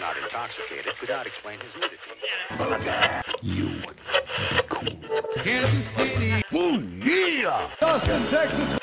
not intoxicated could not explain his nudity. You would be cool. Kansas City. Ooh, yeah! Austin, Texas.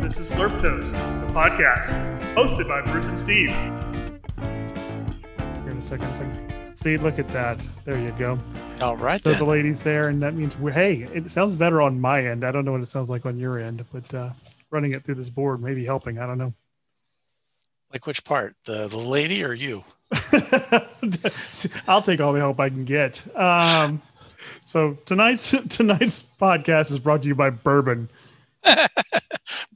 This is Slurp Toast, the podcast, hosted by Bruce and Steve. Here in a second. thing. See, look at that. There you go. All right. So then. the ladies there, and that means we're, hey, it sounds better on my end. I don't know what it sounds like on your end, but uh, running it through this board may be helping. I don't know. like which part? The the lady or you? I'll take all the help I can get. Um, so tonight's tonight's podcast is brought to you by Bourbon.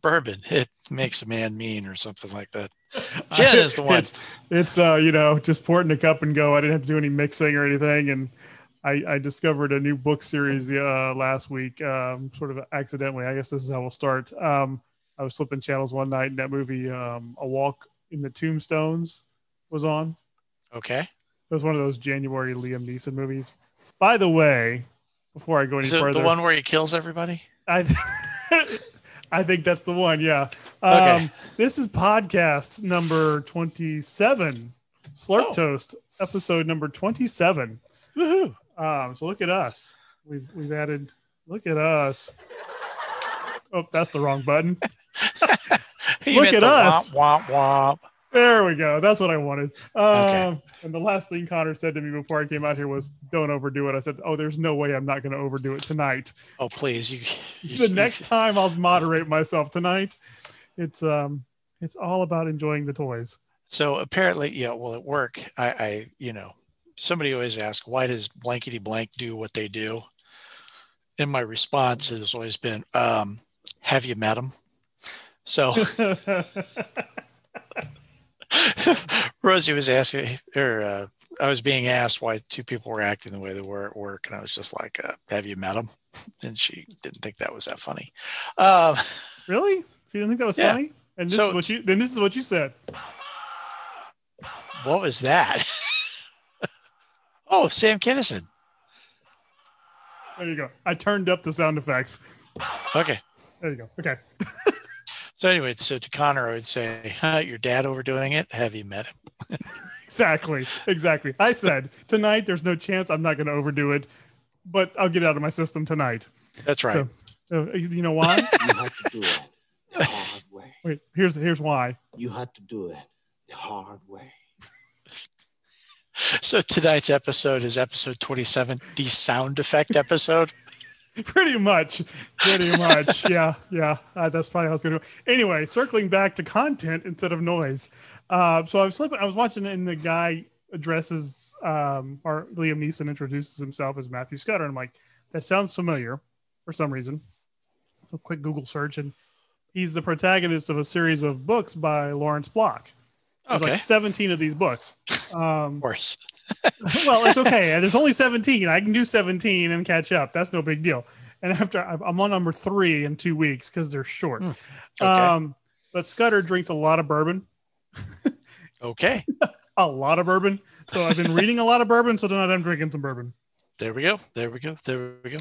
Bourbon. It makes a man mean or something like that. Jen is the one. It's, it's uh, you know, just pour it in a cup and go. I didn't have to do any mixing or anything. And I, I discovered a new book series uh, last week, um, sort of accidentally. I guess this is how we'll start. Um, I was flipping channels one night, and that movie, um, A Walk in the Tombstones, was on. Okay. It was one of those January Liam Neeson movies. By the way, before I go any Is it further, the one where he kills everybody? I, I think that's the one. Yeah. Okay. Um, this is podcast number 27, Slurp Oh. Toast, episode number 27. Woohoo. Um, so look at us. We've, we've added, look at us. Oh, that's the wrong button. Look at us. Womp, womp, womp. There we go. That's what I wanted. Um, Okay. And the last thing Connor said to me before I came out here was, "Don't overdo it." I said, "Oh, there's no way I'm not going to overdo it tonight." Oh, please. You, you the next time I'll moderate myself tonight. It's um, it's all about enjoying the toys. So apparently, yeah, well, at work, I, I, you know, somebody always asks, why does blankety blank do what they do? And my response has always been, um, have you met them? So Rosie was asking, or uh, I was being asked why two people were acting the way they were at work, and I was just like, uh, "Have you met them?" And she didn't think that was that funny. Um, really? You didn't think that was Yeah. funny? And this So- is what you then this is what you said. what was that? oh, Sam Kinison. There you go. I turned up the sound effects. Okay. There you go. Okay. So anyway, so to Connor, I would say, huh, "Your dad overdoing it? Have you met him?" Exactly. Exactly. I said tonight there's no chance I'm not going to overdo it, but I'll get it out of my system tonight. That's right. So, so uh, you know why? You had to do it the hard way. Wait, here's here's why. You had to do it the hard way. So tonight's episode is episode 27, the sound effect episode. pretty much. Pretty much. Yeah. Yeah. Uh, that's probably how it's gonna go. Anyway circling back to content instead of noise. Uh, so i was flipping i was watching and the guy addresses um or liam neeson introduces himself as matthew scudder and i'm like that sounds familiar for some reason. So quick google search and he's the protagonist of a series of books by lawrence block. There's Okay. like 17 of these books. Um Of course. well, it's okay. There's only 17. I can do 17 and catch up. That's no big deal. And after I'm on number three in two weeks because they're short. Hmm. Okay. Um, but Scudder drinks a lot of bourbon, Okay. a lot of bourbon. So I've been reading a lot of bourbon. So tonight I'm drinking some bourbon. There we go. There we go. There we go.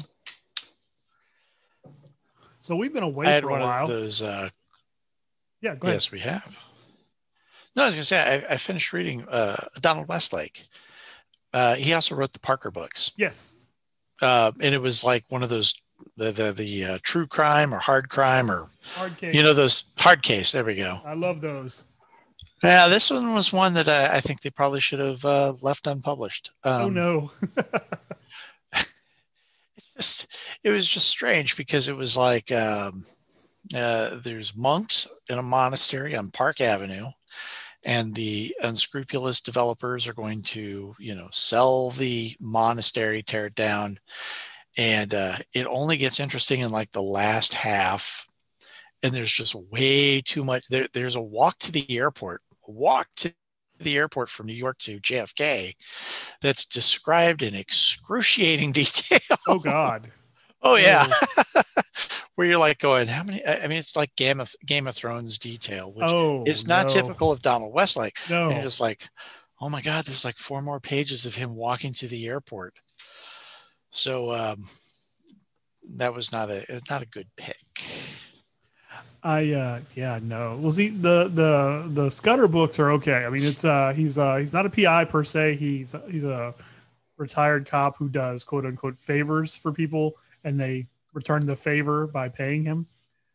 So we've been away for a while. of those. Uh, yeah, go ahead. yes, we have. No, I was gonna say I, I finished reading uh, Donald Westlake. Uh, he also wrote the Parker books, Yes. uh, and it was like one of those the the, the uh, true crime or hard crime or Hard case. you know those hard case. There we go. I love those. Yeah, this one was one that I, I think they probably should have uh, left unpublished. Um, oh no. just it was just strange because it was like um, uh, there's monks in a monastery on Park Avenue, and the unscrupulous developers are going to you know sell the monastery, tear it down, and uh, it only gets interesting in like the last half, and there's just way too much. There, there's a walk to the airport, walk to the airport from New York to JFK that's described in excruciating detail. Oh God. Oh yeah, where you're like going, how many? I mean, it's like Game of Game of Thrones detail, which oh, is not no. typical of Donald Westlake. No, And you're just like, oh my God, there's like four more pages of him walking to the airport. So um, that was not a not a good pick. I uh yeah no. Well, see the the the Scudder books are okay. I mean, it's uh he's uh he's not a PI per se. He's he's a retired cop who does quote unquote favors for people, and they return the favor by paying him.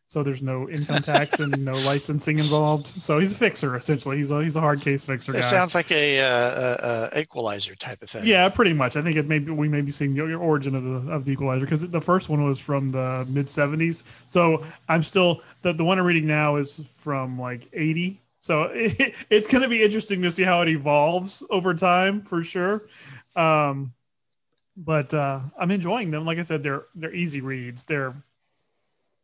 So there's no income tax and no licensing involved. So he's a fixer essentially. He's a he's a hard case fixer guy. It sounds like a, uh, a, a equalizer type of thing. Yeah, pretty much. I think it may be, we may be seeing your origin of the of the Equalizer because the first one was from the mid '70s. So I'm still the the one I'm reading now is from like '80. So it, it's going to be interesting to see how it evolves over time for sure. Um, but uh, I'm enjoying them. Like I said, they're they're easy reads. They're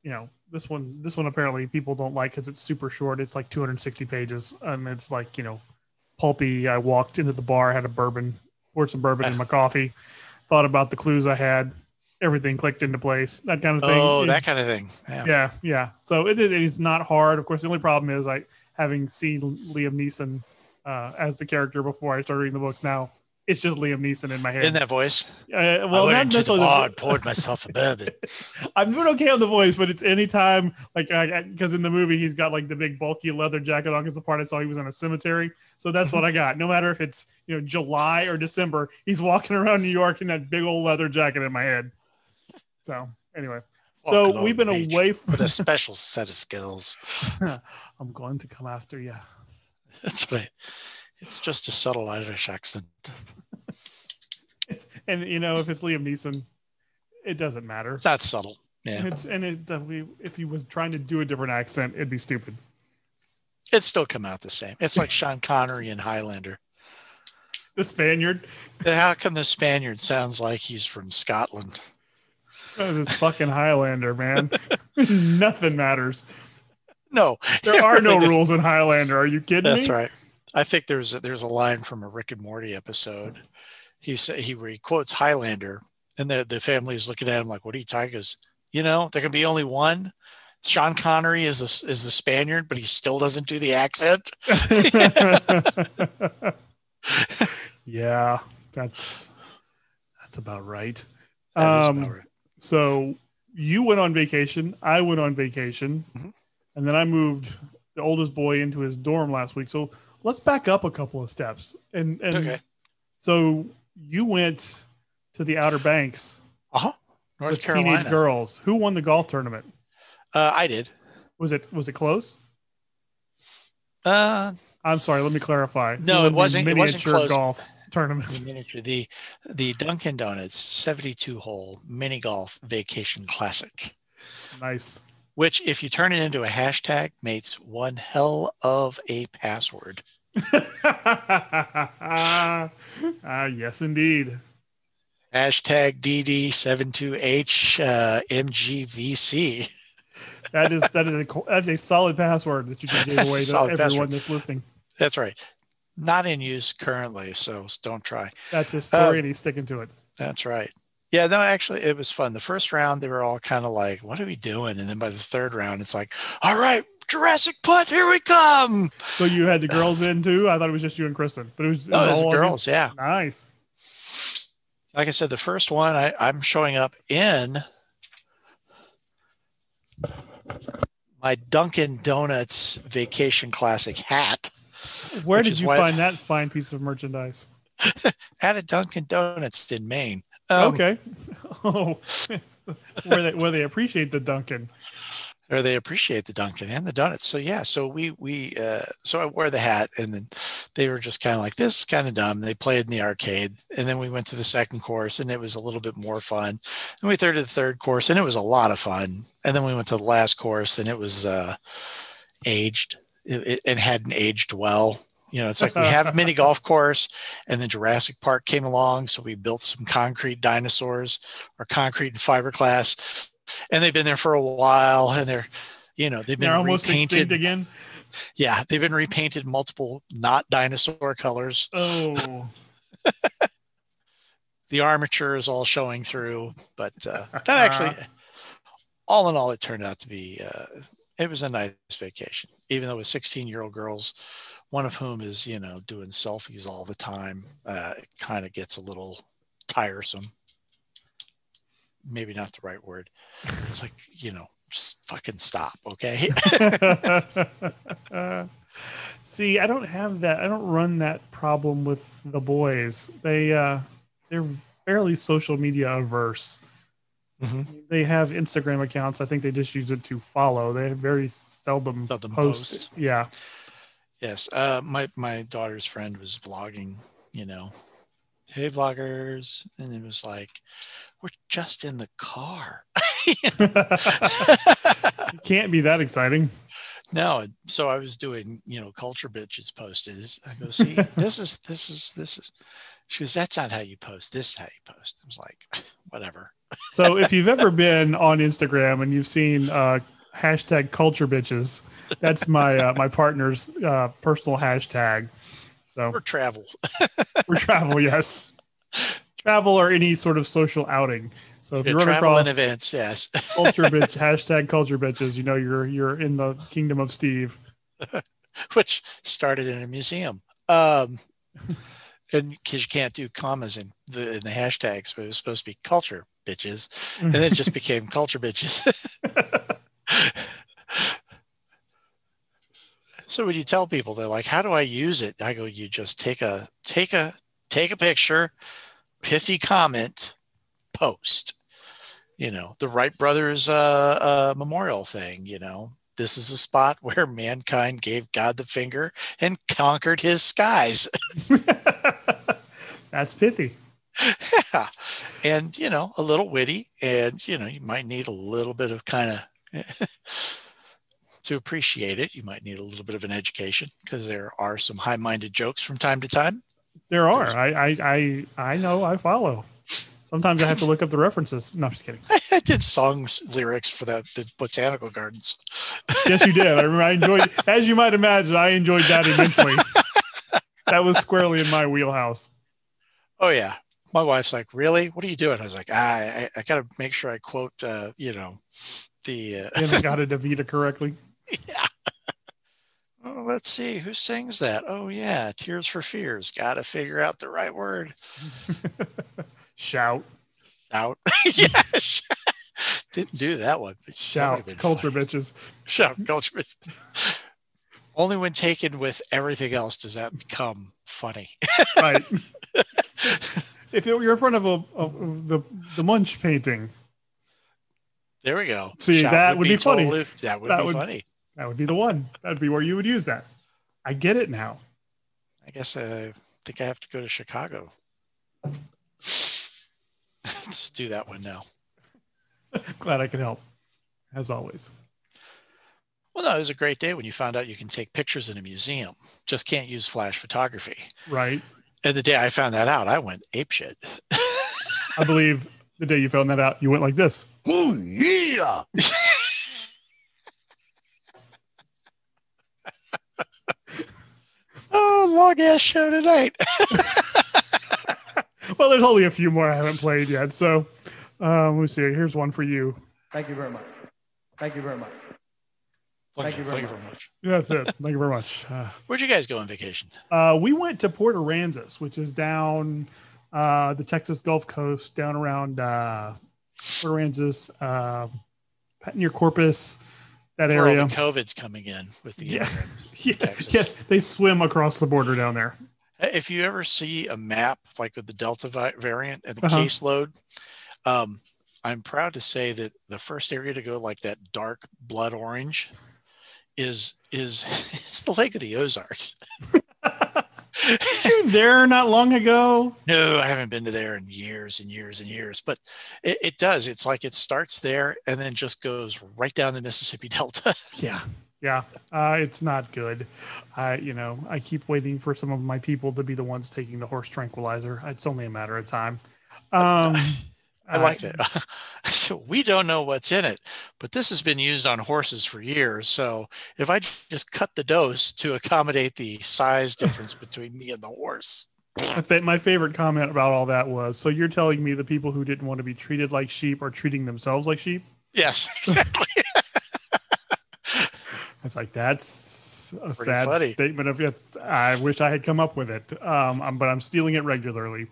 you know this one this one apparently people don't like because it's super short. It's like 260 pages and it's like you know pulpy. I walked into the bar, had a bourbon, poured some bourbon in my coffee, thought about the clues I had, everything clicked into place. That kind of thing. Oh, It- that kind of thing. Yeah. yeah, yeah. So it, it is not hard. Of course, the only problem is I having seen Liam Neeson uh, as the character before I started reading the books. Now it's just Liam Neeson in my head. In that voice. uh, I well, went not into the bar and poured myself a bourbon. I'm doing okay on the voice, but it's anytime like because in the movie he's got like the big bulky leather jacket on. Because the part I saw he was in a cemetery, so that's what I got. No matter if it's you know July or December, he's walking around New York in that big old leather jacket in my head. So anyway, so we've been on the beach away from. with a special set of skills. I'm going to come after you. That's right. It's just a subtle Irish accent. And you know, if it's Liam Neeson, it doesn't matter. That's subtle. Yeah. It's and it, we, if he was trying to do a different accent, it'd be stupid. It'd still come out the same. It's like Sean Connery in Highlander. The Spaniard, How come the Spaniard sounds like he's from Scotland? that was his fucking Highlander, man. Nothing matters. No, There are no Really rules in Highlander. Are you kidding That's me? right. I think there's a, there's a line from a Rick and Morty episode. He said he he quotes Highlander, and the the family is looking at him like, "What are you talking?" Goes, "You know, there can be only one." Sean Connery is the is the Spaniard, but he still doesn't do the accent. yeah, that's that's about right. Um, about right. So you went on vacation. I went on vacation, Mhm. and then I moved the oldest boy into his dorm last week. So let's back up a couple of steps. And and Okay. so you went to the Outer Banks Uh huh. North with Carolina. teenage girls. Who won the golf tournament? Uh, I did. Was it was it close? Uh, I'm sorry. Let me clarify. No, it wasn't- it wasn't close. golf tournament. the miniature, the the Dunkin' Donuts 72 hole mini golf vacation classic. nice. Which, if you turn it into a hashtag, makes one hell of a password. ah, yes, indeed. Hashtag DD72H uh, MGVC. That is that is a that's a solid password that you just gave away to everyone password. that's listening. That's right. Not in use currently, so don't try. That's his story, Um, and he's sticking to it. That's right. Yeah, no, actually, it was fun. The first round, they were all kind of like, "What are we doing?" And then by the third round, it's like, "All right, Jurassic putt, here we come." So you had the girls in too. I thought it was just you and Kristen, but it was, it No, it was all of girls. Yeah, Nice. like I said, the first one, I, I'm showing up in my Dunkin' Donuts Vacation Classic hat Where did you find that fine piece of merchandise? at a Dunkin' Donuts in Maine. Um, okay. Oh, where they where they appreciate the Dunkin'. Or they appreciate the Dunkin' and the donuts. So yeah, so we we uh, so I wore the hat, and then they were just kind of like, "This is kind of dumb." They played in the arcade, and then we went to the second course, and it was a little bit more fun. And we third to the third course, and it was a lot of fun. And then we went to the last course, and it was uh, aged it, it, and hadn't aged well. You know, it's like we have a mini golf course, and then Jurassic Park came along, so we built some concrete dinosaurs or concrete and fiberglass, and they've been there for a while, and they're, you know, they've been They're almost repainted. extinct again. Yeah, they've been repainted multiple not dinosaur colors. Oh, The armature is all showing through, but uh, that actually, all in all, it turned out to be uh, it was a nice vacation, even though with 16 year old girls, one of whom is you know doing selfies all the time, uh, it kind of gets a little tiresome. Maybe not the right word. It's like you know, just fucking stop, okay? See, I don't have that. I don't run that problem with the boys. They uh they're fairly social media averse. Mhm. They have Instagram accounts. I think they just use it to follow. They very seldom, Seldom post. post. Yeah. Yes. Uh, my my daughter's friend was vlogging. You know, hey vloggers, and it was like, we're just in the car. it can't be that exciting. no, so I was doing, you know, culture bitches posted. I go, see, this is this is this is. She goes, that's not how you post. This is how you post. I was like, whatever. So if you've ever been on Instagram and you've seen uh, hashtag culture bitches, that's my uh, my partner's uh, personal hashtag. So Or travel. for travel, yes, travel or any sort of social outing. So if Yeah, you run travel across events. Yes. culture bitch hashtag culture bitches, you know you're you're in the kingdom of Steve. which started in a museum. Um, and because you can't do commas in the in the hashtags, but it was supposed to be culture bitches, and then it just became culture bitches. so when you tell people, they're like, "How do I use it?" I go, "You just take a take a take a picture, pithy comment, post." You know, the Wright brothers uh, uh, memorial thing. You know, this is a spot where mankind gave God the finger and conquered his skies. That's pithy. yeah. And, you know, a little witty. And, you know, you might need a little bit of kind of, to appreciate it, you might need a little bit of an education because there are some high minded jokes from time to time. There are. I I I I know. I follow. Sometimes I have to look up the references. No, I'm just kidding. I did songs lyrics for the, the botanical gardens. Yes, you did. I remember. I enjoyed, as you might imagine, I enjoyed that immensely. that was squarely in my wheelhouse. Oh, yeah. My wife's like, really? What are you doing? I was like, ah, I, I got to make sure I quote, uh, you know, the, uh, And I got a Davita correctly. yeah. Oh, let's see who sings that. Oh yeah, Tears for Fears. Got to figure out the right word. Shout, Shout. yes. Didn't do that one. that shout, culture funny. bitches. Shout culture. Bitches. Only when taken with everything else does that become funny. Right. if you're in front of a of the the Munch painting, There we go. See, that would be funny. totally- that would That be would- funny. That would be the one. That would be where you would use that. I get it now. I guess I think I have to go to Chicago. Just do that one now. Glad I can help, as always. Well, no, it was a great day when you found out you can take pictures in a museum. Just can't use flash photography. Right. And the day I found that out, I went apeshit. I believe the day you found that out, you went like this. Oh, yeah. oh, long ass show tonight. Well, there's only a few more I haven't played yet. So um, let me see. Here's one for you. Thank you very much. Thank you very much. Thank you very much. much. That's it. Thank you very much. Uh, Where'd you guys go on vacation? uh, we went to Port Aransas, which is down uh, the Texas Gulf Coast, down around uh, Port Aransas, uh, near Corpus, that Where all area. the COVID's coming in with the Yeah. Yeah, yes, they swim across the border down there. If you ever see a map like with the Delta variant and the Uh-huh. caseload, um, I'm proud to say that the first area to go like that dark blood orange is is, is the Lake of the Ozarks. you there not long ago? No, I haven't been to there in years and years and years, but it, it does. It's like it starts there and then just goes right down the Mississippi Delta. Yeah, yeah. Uh, it's not good. I, you know, I keep waiting for some of my people to be the ones taking the horse tranquilizer. It's only a matter of time. Um, I like it. we don't know what's in it, but this has been used on horses for years. So if I just cut the dose to accommodate the size difference between me and the horse, my favorite comment about all that was so you're telling me the people who didn't want to be treated like sheep are treating themselves like sheep? Yes, exactly. I was like, that's a Pretty sad funny. statement of it. I wish I had come up with it, um, but I'm stealing it regularly.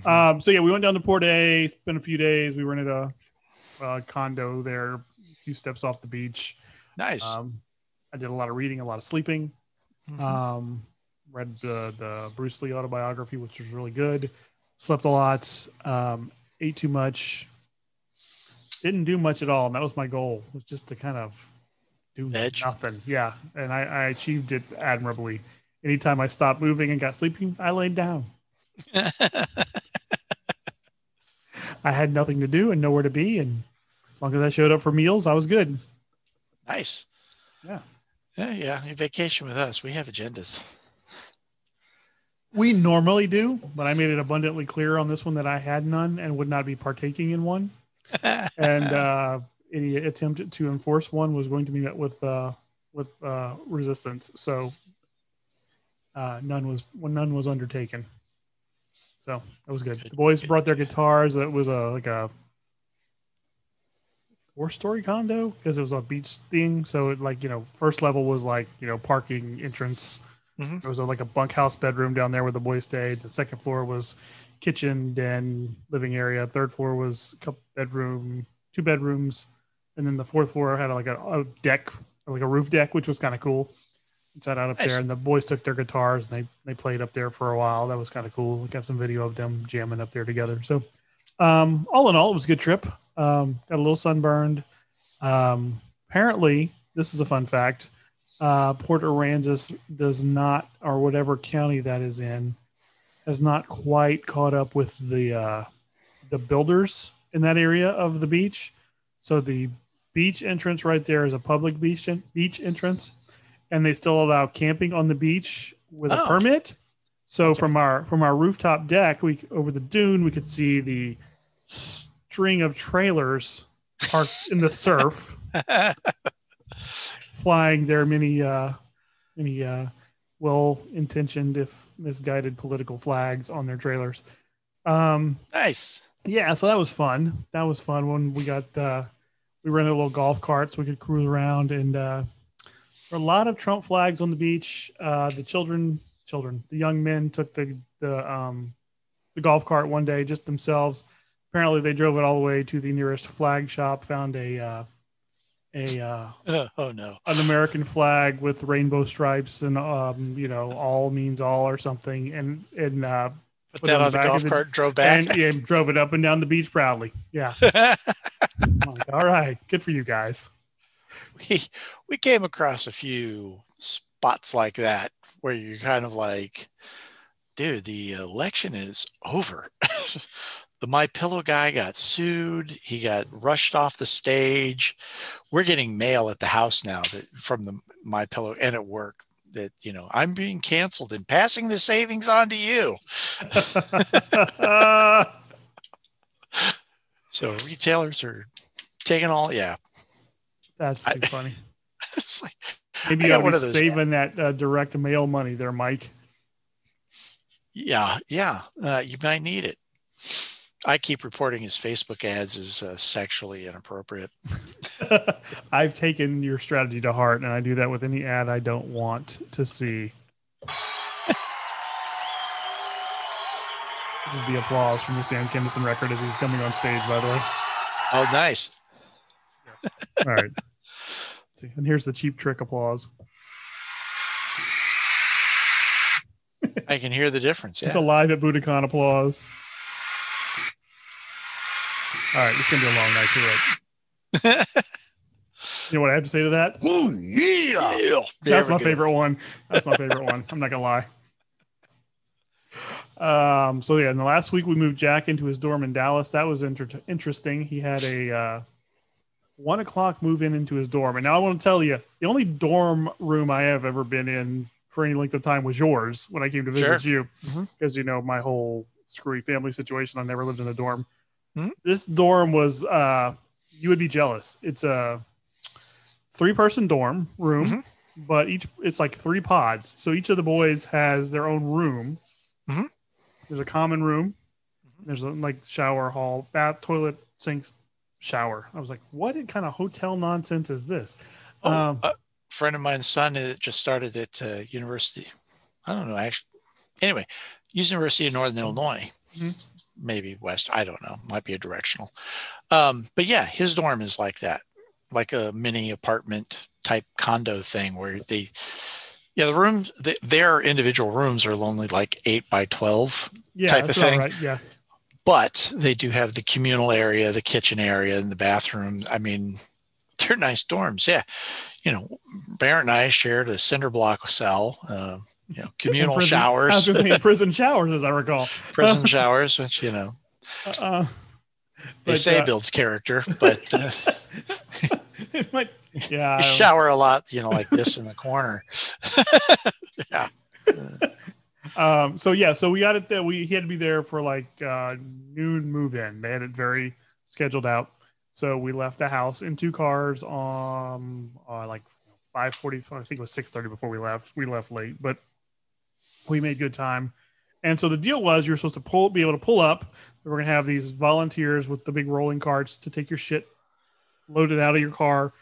Mhm. Um, so yeah, we went down to Port A, spent a few days. We rented a, a condo there, a few steps off the beach. nice. Um, I did a lot of reading, a lot of sleeping. Mhm. Um, read the, the Bruce Lee autobiography, which was really good. Slept a lot, um, ate too much, didn't do much at all. And that was my goal, was just to kind of do Veg. nothing. Yeah. And I, I achieved it admirably. Anytime I stopped moving and got sleeping, I laid down. I had nothing to do and nowhere to be. And as long as I showed up for meals, I was good. nice. Yeah. Yeah, yeah. Vacation with us. We have agendas. We normally do, but I made it abundantly clear on this one that I had none and would not be partaking in one. And uh, any attempt to enforce one was going to be met with uh, with uh, resistance. So uh, none was well, none was undertaken. So that was good. The boys brought their guitars. It was a like a four story condo because it was a beach thing. So it like you know first level was like you know parking entrance. Mhm. There was a, like a bunkhouse bedroom down there where the boys stayed. The second floor was kitchen, den, living area. Third floor was a couple bedroom, two bedrooms, and then the fourth floor had like a, a deck, like a roof deck, which was kind of cool. Sat out up Nice. there, and the boys took their guitars and they they played up there for a while. That was kind of cool. We got some video of them jamming up there together. So, um, all in all, it was a good trip. Um, got a little sunburned. Um, apparently, this is a fun fact. Uh, Port Aransas does not, or whatever county that is in, has not quite caught up with the uh, the builders in that area of the beach. So the beach entrance right there is a public beach en- beach entrance, and they still allow camping on the beach with a Oh. permit. So from our from our rooftop deck, we over the dune, we could see the string of trailers parked in the surf flying their many uh many uh well intentioned if misguided political flags on their trailers um nice. yeah so that was fun that was fun when we got uh we rented a little golf cart so we could cruise around and uh a lot of trump flags on the beach uh the children children the young men took the the um the golf cart one day just themselves apparently they drove it all the way to the nearest flag shop found a uh a uh Oh, no. an American flag with rainbow stripes and um, you know, all means all or something, and and uh, Put Put that on the golf the- cart and drove back. and yeah, drove it up and down the beach proudly. Yeah, like, all right, good for you guys. we we came across a few spots like that where you're kind of like, dude, the election is over. the My Pillow guy got sued. He got rushed off the stage. We're getting mail at the house now that from the My Pillow and at work that you know I'm being canceled and passing the savings on to you. So retailers are taking all. Yeah, That's I- too funny. it's like Maybe I got to of be those- saving that uh, direct mail money there, Mike. Yeah, yeah, uh, you might need it. I keep reporting his Facebook ads as uh, sexually inappropriate. I've taken your strategy to heart, and I do that with any ad I don't want to see. This is the applause from the Sam Kinison record as he's coming on stage, by the way. Oh, nice. All right. Let's see. And here's the cheap trick applause. I can hear the difference. The Yeah. live at Budokan applause. All right, it's gonna be a long night to it. You know what I have to say to that? Oh, yeah. Yeah, That's my go. favorite one. That's my favorite one. I'm not gonna lie. Um, so yeah, in the last week we moved Jack into his dorm in Dallas. That was inter- interesting. He had a uh, one o'clock move in into his dorm, and now I want to tell you the only dorm room I have ever been in for any length of time was yours when I came to visit Sure. you, because you know my whole screwy family situation. I never lived in a dorm. Mhm. This dorm was uh, you would be jealous. It's a three person dorm room Mhm. but each it's like three pods. So each of the boys has their own room. Mhm. There's a common room. Mhm. There's a, like shower, hall, bath, toilet, sinks, shower. I was like, what kind of hotel nonsense is this? Oh, Um, a friend of mine's son that just started at uh, University. I don't know actually. Anyway, University of Northern Illinois, Mhm. maybe West. I don't know. Might be a directional. Um, but yeah, his dorm is like that, like a mini apartment type condo thing where they. Yeah, the room, the, their individual rooms are only like eight by twelve, yeah, type of thing. right. Yeah. But they do have the communal area, the kitchen area, and the bathroom. I mean, they're nice dorms. Yeah, you know, Barrett and I shared a cinder block cell. Uh, you know, communal prison- I was showers, going to say prison showers, as I recall. prison showers, which you know Uh, they but, say uh, builds character, but uh, it might, yeah. You shower a lot. You know, like this in the corner. Um, so yeah, so we got it there. We he had to be there for like uh, noon move in. They had it very scheduled out. So we left the house in two cars on uh, like five forty. I think it was six thirty before we left. We left late, but we made good time. And so the deal was you were supposed to pull, be able to pull up. We're gonna have these volunteers with the big rolling carts to take your shit loaded out of your car,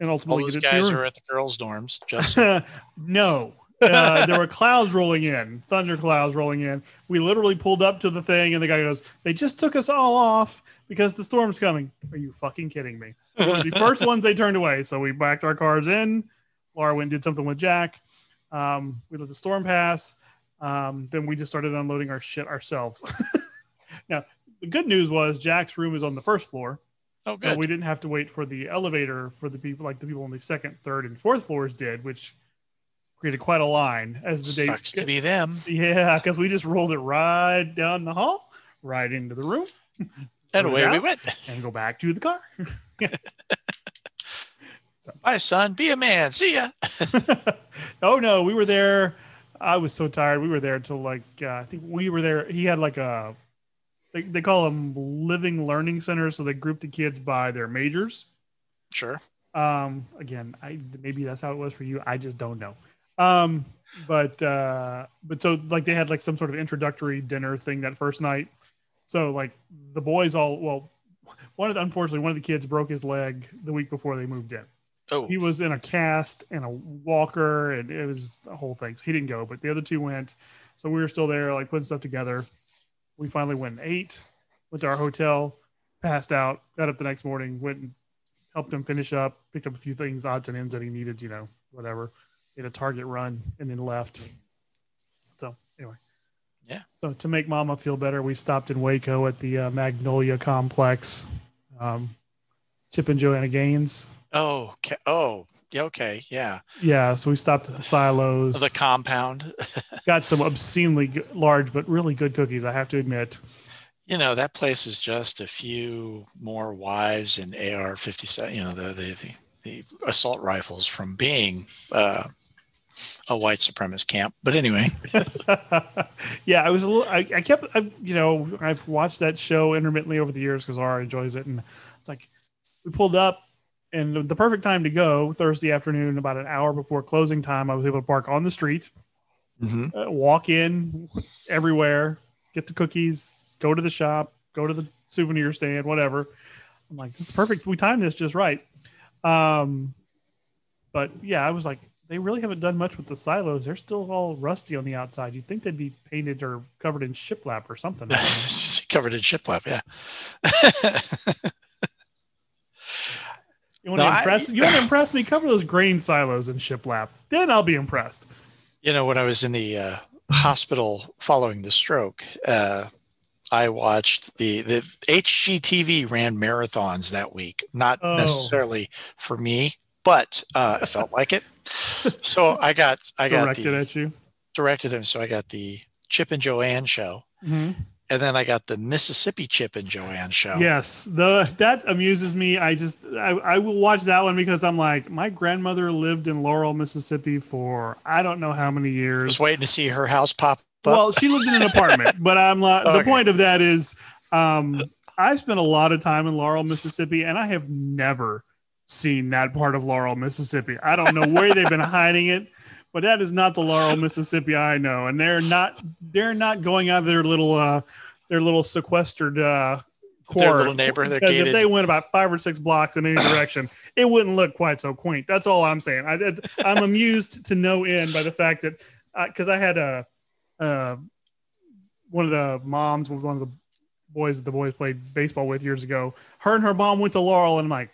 and All ultimately those get it to guys are at the girls' dorms. Just no. Uh, there were clouds rolling in, thunder clouds rolling in. We literally pulled up to the thing, and the guy goes, "They just took us all off because the storm's coming." Are you fucking kidding me? We were the first ones they turned away, so we backed our cars in. Laura went and did something with Jack. Um, we let the storm pass. Um, then we just started unloading our shit ourselves. now, the good news was Jack's room is on the first floor, oh, so we didn't have to wait for the elevator for the people like the people on the second, third, and fourth floors did, which created quite a line as the day. Sucks to be them. Yeah, because we just rolled it right down the hall, right into the room, And away we went. and go back to the car. so. Bye, son. Be a man. See ya. oh no, we were there. I was so tired. We were there till like uh, I think we were there. He had like a they, they call them living learning centers, so they group the kids by their majors. Sure. Um, again, I maybe that's how it was for you. I just don't know. Um, but uh, but so like they had like some sort of introductory dinner thing that first night. So like the boys all well, one of the, unfortunately one of the kids broke his leg the week before they moved in. Oh, He was in a cast and a walker, and it was a whole thing. So he didn't go, but the other two went. So we were still there, like putting stuff together. We finally went and ate, went to our hotel, passed out, got up the next morning, went and helped him finish up, picked up a few things, odds and ends that he needed, you know, whatever. Did a target run and then left. So anyway. Yeah. So to make Mama feel better, we stopped in Waco at the uh, Magnolia Complex. Um, Chip and Joanna Gaines. oh, okay. oh, yeah, okay, yeah. Yeah, so we stopped at the silos. The compound. got some obscenely large but really good cookies. I have to admit. you know that place is just a few more wives and AR-57. You know the the the, the assault rifles from being uh, a white supremacist camp. But anyway, yeah, I was a little. I, I kept. I, you know, I've watched that show intermittently over the years because Laura enjoys it, and it's like we pulled up, and the perfect time to go Thursday afternoon, about an hour before closing time. I was able to park on the street, Mhm. uh, walk in everywhere, get the cookies, go to the shop, go to the souvenir stand, whatever. I'm like, this is perfect. We timed this just right. Um, but yeah, I was like, they really haven't done much with the silos. They're still all rusty on the outside. You'd think they'd be painted or covered in shiplap or something. I covered in shiplap. Yeah. You want to No, I- impress? you want to impress me? Cover those grain silos in shiplap. Then I'll be impressed. you know, when I was in the uh, hospital following the stroke, uh, I watched the the HGTV ran marathons that week. Not Oh. necessarily for me, but uh, it felt like it. So I got I got Directed the at you. directed him. So I got the Chip and Joanne show, Mhm. and then I got the Mississippi Chip and Joanne show. Yes, the that amuses me. I just I, I will watch that one because I'm like my grandmother lived in Laurel, Mississippi for I don't know how many years. Just waiting to see her house pop up. Well, she lived in an apartment, but I'm like the point of that is um I spent a lot of time in Laurel, Mississippi, and I have never seen that part of Laurel, Mississippi. I don't know where they've been hiding it, but that is not the Laurel, Mississippi I know. And they're not they're not going out of their little uh their little sequestered uh core. little neighbor, because if they went about five or six blocks in any direction, it wouldn't look quite so quaint. That's all I'm saying. I, I'm amused to no end by the fact that because I had a uh, one of the moms with one of the boys that the boys played baseball with years ago. Her and her mom went to Laurel, and I'm like,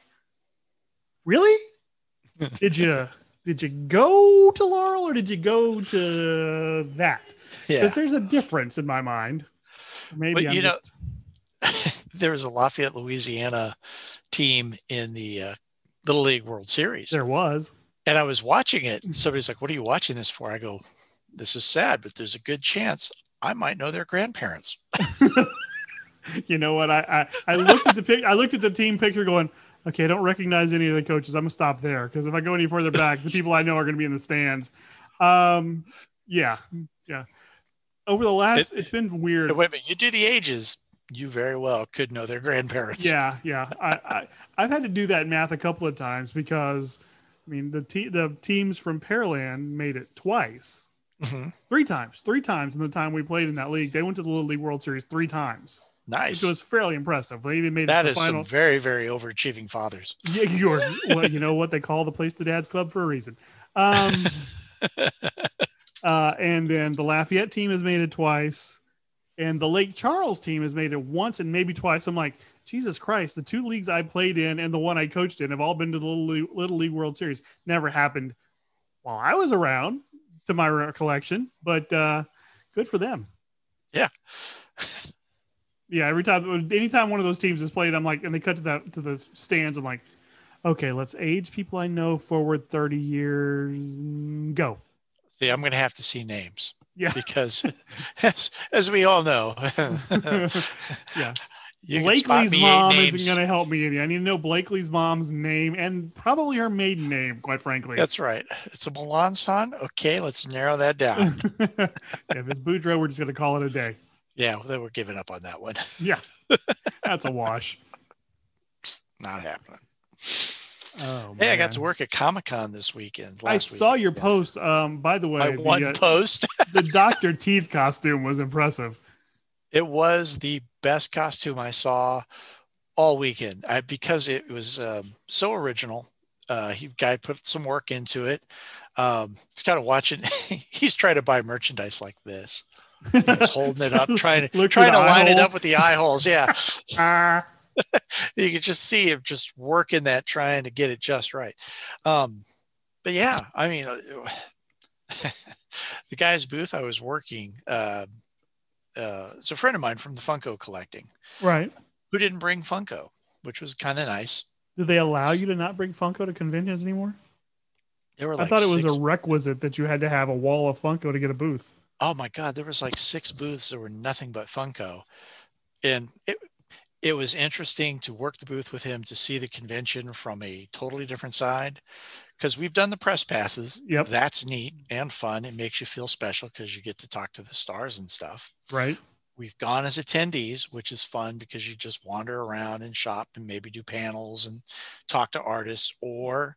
really? did you did you go to Laurel or did you go to that? Yeah. Because there's a difference in my mind. Maybe But I'm you know- just there was a Lafayette, Louisiana team in the uh, Little League World Series. there was. And I was watching it. and Somebody's like, What are you watching this for? I go, This is sad, but there's a good chance I might know their grandparents. You know what? I I, I looked at the pic. I looked at the team picture, going, okay, I don't recognize any of the coaches. I'm gonna stop there because if I go any further back, the people I know are gonna be in the stands. Um, yeah, yeah. Over the last, It- it's been weird. Wait a minute, you do the ages, you very well could know their grandparents. Yeah, yeah. I, I I've had to do that math a couple of times because, I mean, the te- the teams from Pearland made it twice, Mhm. three times, three times in the time we played in that league. They went to the Little League World Series three times, Nice. which was fairly impressive. They even made That it is final. some very, very overachieving fathers. Yeah, you're well, you know what they call the place the dad's club for a reason. Um, uh, and then the Lafayette team has made it twice, and the Lake Charles team has made it once and maybe twice. I'm like, Jesus Christ, the two leagues I played in and the one I coached in have all been to the Little League, Little League World Series. Never happened while I was around, to my recollection, but uh, good for them. Yeah. Yeah, every time, anytime one of those teams is played, I'm like, and they cut to that to the stands. I'm like, okay, let's age people I know forward 30 years. Go. See, I'm going to have to see names Yeah. because, as, as we all know, Yeah. Blakely's mom isn't going to help me any. I need to know Blakely's mom's name and probably her maiden name, quite frankly. That's right. It's a Milan son. Okay, let's narrow that down. if it's Boudreaux, we're just going to call it a day. Yeah, they were giving up on that one. Yeah. That's a wash. Not happening. Oh, Hey, I got to work at Comic Con this weekend. I saw your post. Um, by the way, my the, one uh, post. the Dr. Teeth costume was impressive. It was the best costume I saw all weekend I, because it was um, so original. Uh, he guy put some work into it. Um, it's kind of watching. he's trying to buy merchandise like this. He's holding it up, trying to trying to line it up with the eye holes. Yeah, Ah, you can just see him just working that, trying to get it just right. Um, but yeah, I mean, uh, the guy's booth I was working. Uh, uh, it's a friend of mine from the Funko collecting right. who didn't bring Funko, which was kind of nice. Do they allow you to not bring Funko to conventions anymore? Were I thought it was six- a requisite that you had to have a wall of Funko to get a booth. Oh my god, there was like six booths that were nothing but Funko, and it it was interesting to work the booth with him to see the convention from a totally different side because we've done the press passes. Yep. that's neat and fun. It makes you feel special because you get to talk to the stars and stuff. Right. We've gone as attendees, which is fun because you just wander around and shop and maybe do panels and talk to artists or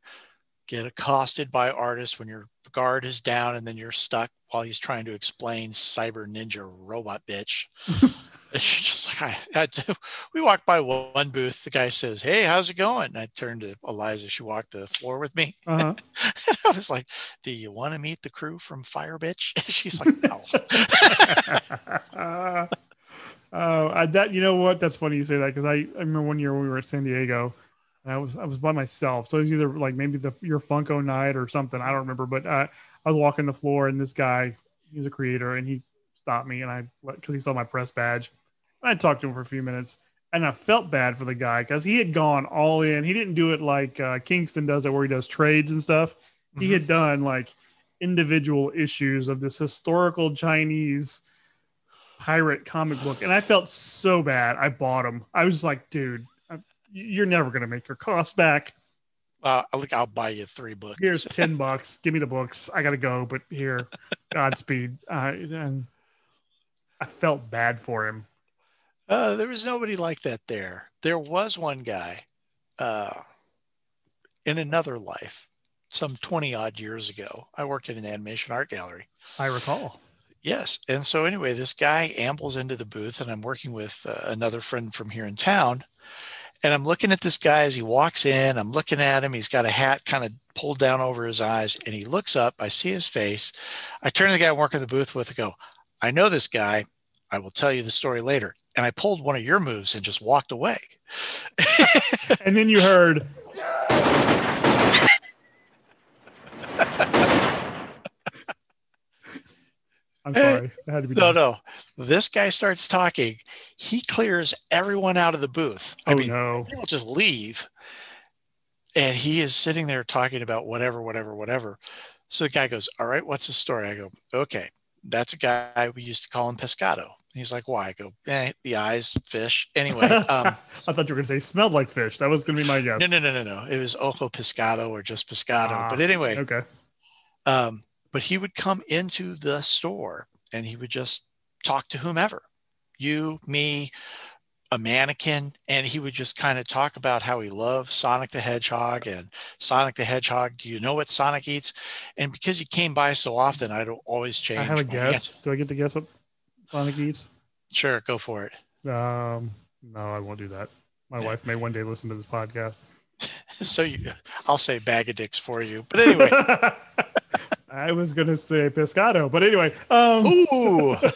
get accosted by artists when your guard is down and then you're stuck while he's trying to explain cyber ninja robot bitch. Just like, I had to. We walked by one booth. The guy says, Hey, how's it going? And I turned to Eliza. She walked the floor with me. Uh-huh. I was like, Do you want to meet the crew from Fire Bitch? She's like, No. uh, oh, I, that you know what? That's funny you say that because I, I remember one year when we were at San Diego, I was I was by myself, so it was either like maybe the your Funko night or something. I don't remember, but uh, I was walking the floor, and this guy, he's a creator, and he stopped me, and I because he saw my press badge, and I talked to him for a few minutes. And I felt bad for the guy because he had gone all in. He didn't do it like uh, Kingston does it, where he does trades and stuff. He had done like individual issues of this historical Chinese pirate comic book, and I felt so bad. I bought him. I was like, dude, you're never gonna make your cost back. Uh, look, I'll buy you three books. Here's ten bucks. Give me the books. I gotta go, but here, Godspeed. Uh, and I felt bad for him. Uh, there was nobody like that there. There was one guy uh, in another life, some 20 odd years ago. I worked at an animation art gallery. I recall. Yes. And so, anyway, this guy ambles into the booth, and I'm working with uh, another friend from here in town. And I'm looking at this guy as he walks in. I'm looking at him. He's got a hat kind of pulled down over his eyes, and he looks up. I see his face. I turn to the guy I'm working the booth with and go, I know this guy. I will tell you the story later. And I pulled one of your moves and just walked away. And then you heard, I'm sorry. That had to be No, done. no. This guy starts talking. He clears everyone out of the booth. I Oh, mean, no. people just leave. And he is sitting there talking about whatever, whatever, whatever. So the guy goes, All right, what's the story? I go, Okay, that's a guy we used to call him Pescado. He's like, Why? I go, eh, the eyes, fish. Anyway, um, I thought you were going to say smelled like fish. That was going to be my guess. no, no, no, no, no. It was Ojo Pescado or just Pescado. Ah, but anyway, Okay. um, but he would come into the store and he would just talk to whomever you me a mannequin and he would just kind of talk about how he loves sonic the hedgehog and sonic the hedgehog do you know what sonic eats and because he came by so often i'd always change I have a guess. answer. Do I get to guess what Sonic eats? sure go for it Um, no, I won't do that. My wife may one day listen to this podcast. so you, i'll say bag of dicks for you but anyway I was gonna say pescado, but anyway, um, ooh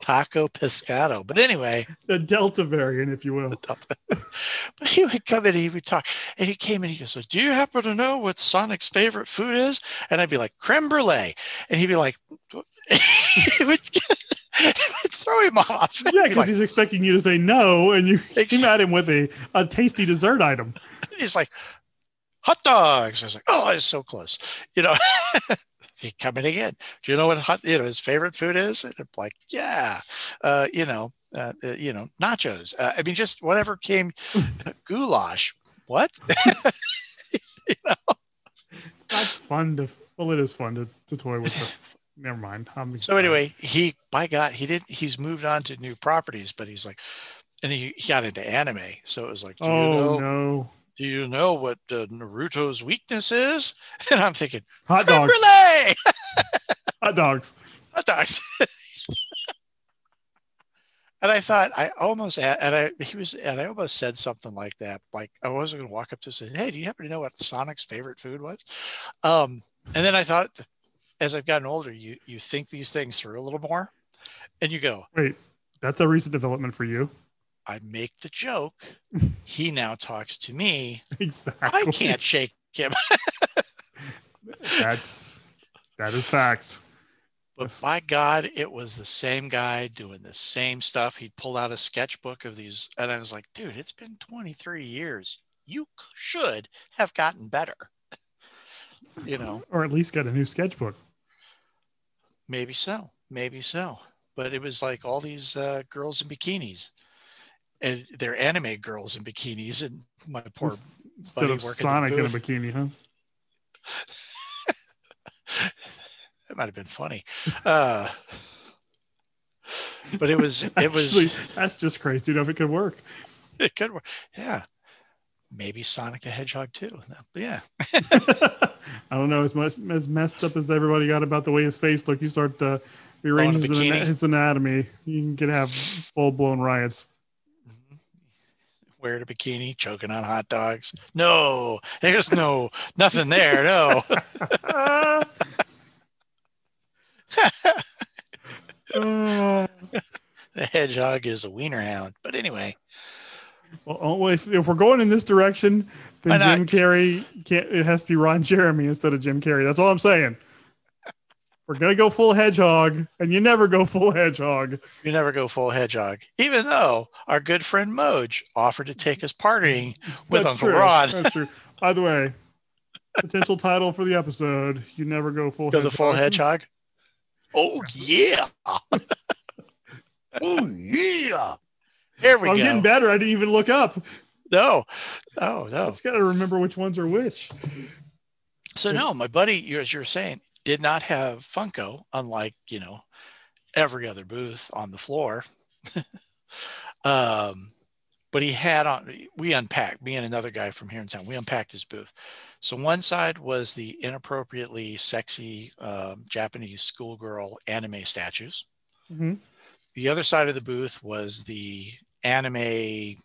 taco pescado but anyway the Delta variant, if you will. but he would come in he would talk. And he came in, he goes, so Do you happen to know what Sonic's favorite food is? And I'd be like, creme brulee. And he'd be like, it would, throw him off. Yeah, because like, he's expecting you to say no, and you came at him with a, a tasty dessert item. he's like, hot dogs. I was like, oh, it's so close. You know, he come in again. Do you know what hot, you know, his favorite food is? And I'm like, yeah, uh, you know, uh, uh, you know, nachos. Uh, I mean, just whatever came, goulash. What? It's not fun to. Well, it is fun to, to toy with. Never mind. I'm, So anyway, he by God, he didn't. He's moved on to new properties, but he's like, and he, he got into anime. So it was like, do you oh know? no, Do you know what uh, Naruto's weakness is? And I'm thinking, hot dogs, brulee, hot dogs. hot dogs. and I thought I almost and I he was and I almost said something like that. Like I wasn't going to walk up to say, "Hey, do you happen to know what Sonic's favorite food was?" Um, and then I thought, as I've gotten older, you you think these things through a little more, and you go, Wait, that's a recent development for you. I make the joke. he now talks to me. Exactly. I can't shake him. That's that is facts. But by God, it was the same guy doing the same stuff. He'd pull out a sketchbook of these, and I was like, dude, it's been 23 years. You should have gotten better. You know, Or at least get a new sketchbook. maybe so, maybe so. But it was like all these uh, girls in bikinis, and they're anime girls in bikinis, and my poor Instead buddy of Sonic in a bikini, huh? that might have been funny. Uh, but it was it was Actually, that's just crazy. You know if it could work. it could work. Yeah. Maybe Sonic the Hedgehog too. Yeah. I don't know. As much as messed up as everybody got about the way his face looked, you start uh, rearranging his, his anatomy, you can get have full blown riots. Wearing a bikini, choking on hot dogs. No, there's no nothing there. No. The hedgehog is a wiener hound. But anyway, well, if, if we're going in this direction, then? Jim Carrey can't. It has to be Ron Jeremy instead of Jim Carrey. That's all I'm saying. We're gonna go full hedgehog, and you never go full hedgehog. you never go full hedgehog. Even though our good friend Moj offered to take us partying with That's Uncle true. Ron. That's true. By the way, potential title for the episode: You never go full. Go the full hedgehog. Oh yeah. Oh yeah. There we I'm go. getting better. I didn't even look up. No. Oh I no. just got to remember which ones are which. So no, my buddy, as you're saying, did not have Funko, unlike you know every other booth on the floor. um, but he had on we unpacked me and another guy from here in town we unpacked his booth. So one side was the inappropriately sexy um, japanese schoolgirl anime statues. Hmm the other side of the booth was the anime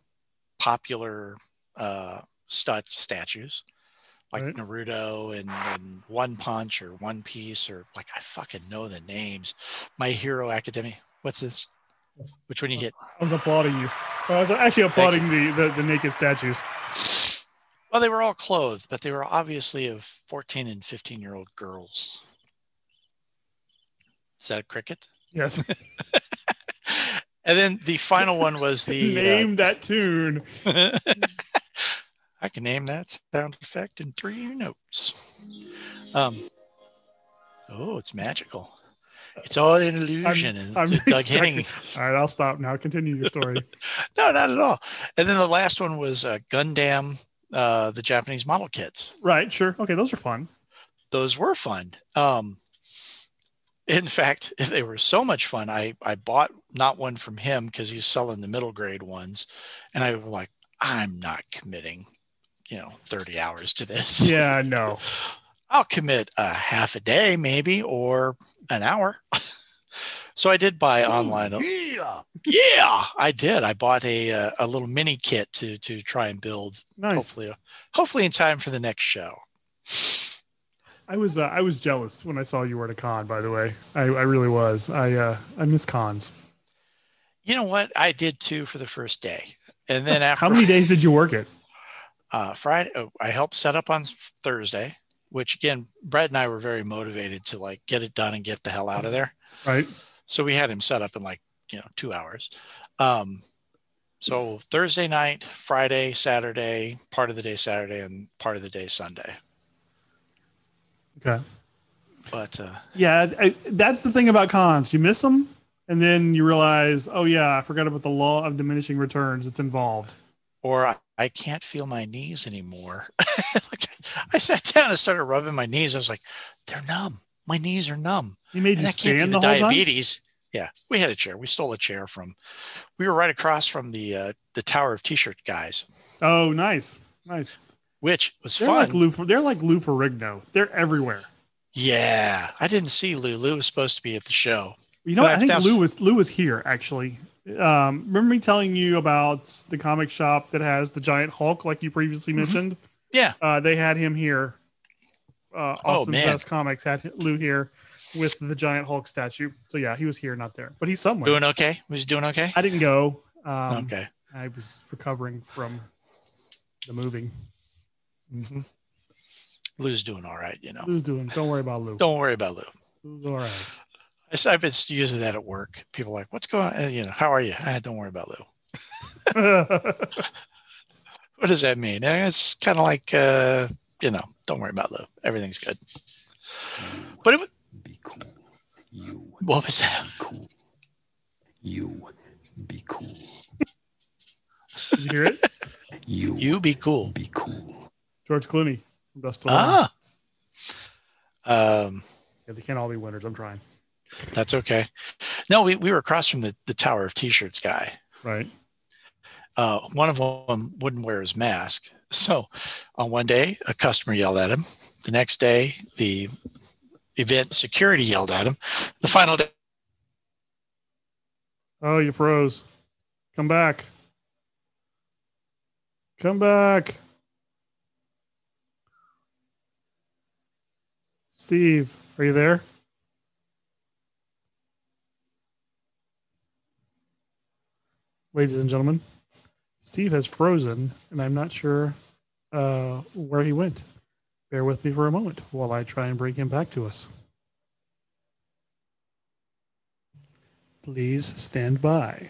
popular uh, stat- statues like Right. Naruto and, and One Punch or One Piece or like I fucking know the names. My Hero Academy. What's this? Which one you hit? I was applauding you. I was actually applauding the, the the naked statues. Well, they were all clothed, but they were obviously of 14 and 15 year old girls. Is that a cricket? Yes. and then the final one was the uh, Name that tune. I can name that sound effect in three notes. Um, oh, it's magical. It's all an illusion. I'm Doug excited. Henning. All right, I'll stop now. Continue your story. No, not at all. And then the last one was uh, Gundam, uh, the Japanese model kits. right. Sure. Okay. Those are fun. Those were fun. Um, in fact, they were so much fun. I, I bought not one from him because he's selling the middle grade ones. And I was like, I'm not committing, you know, 30 hours to this. Yeah. No. I'll commit a half a day, maybe, or an hour. so I did buy online. Yeah. Yeah, I did. I bought a uh, a little mini kit to to try and build. Nice. Hopefully, hopefully in time for the next show. I was uh, I was jealous when I saw you were at a con. By the way, I, I really was. I uh, I miss cons. You know what? I did too for the first day, and then after How many days did you work it? Uh, Friday, oh, I helped set up on Thursday. Which again, Brad and I were very motivated to like get it done and get the hell out of there. Right. So we had him set up in like you know two hours. Um, so Thursday night, Friday, Saturday, part of the day Saturday, and part of the day Sunday. Okay. But uh, Yeah, I, that's the thing about cons. You miss them, and then you realize, oh yeah, I forgot about the law of diminishing returns. It's involved. or I, I can't feel my knees anymore. like I sat down and started rubbing my knees. I was like, they're numb. My knees are numb. You made And you stand the, the, whole time. diabetes. Yeah, we had a chair. We stole a chair from. We were right across from the uh, the Tower of T-shirt guys, Oh, nice, nice. which was They're fun. like Lou. They're like Lou Ferrigno. They're everywhere. yeah, I didn't see Lou. Lou was supposed to be at the show. You know, what? I think Lou was Lou was here actually. Um, remember me telling you about the comic shop that has the giant Hulk, like you previously Mhm. mentioned? Yeah. Uh, they had him here. Uh, Oh, Austin's man. Best Comics had Lou here with the giant Hulk statue. So yeah, he was here, not there, but he's somewhere. Doing okay? Was he doing okay? I didn't go. Um, okay. I was recovering from the moving. Mm-hmm. Lou's doing all right. You know. Lou's doing. Don't worry about Lou. Don't worry about Lou. Lou's all right. I s- I've been using that at work. People are like, "What's going on?" You know, how are you? Ah, don't worry about Lou. What does that mean? Eh, It's kind of like, uh, you know, don't worry about Lou. Everything's good. But it, would Be cool. You what was that? be cool. You be cool. Did you hear it? You You be cool. be cool. George Clooney from Dusk to Dawn. Ah. Um, Yeah, they can't all be winners. I'm trying. That's okay. No, we, we were across from the, the Tower of T-shirts guy. Right. Uh, one of them wouldn't wear his mask. So on one day, a customer yelled at him. The next day, the event security yelled at him. The final day, Oh, you froze. Come back. Come back. Steve, are you there? Ladies and gentlemen, Steve has frozen, and I'm not sure uh, where he went. Bear with me for a moment while I try and bring him back to us. Please stand by.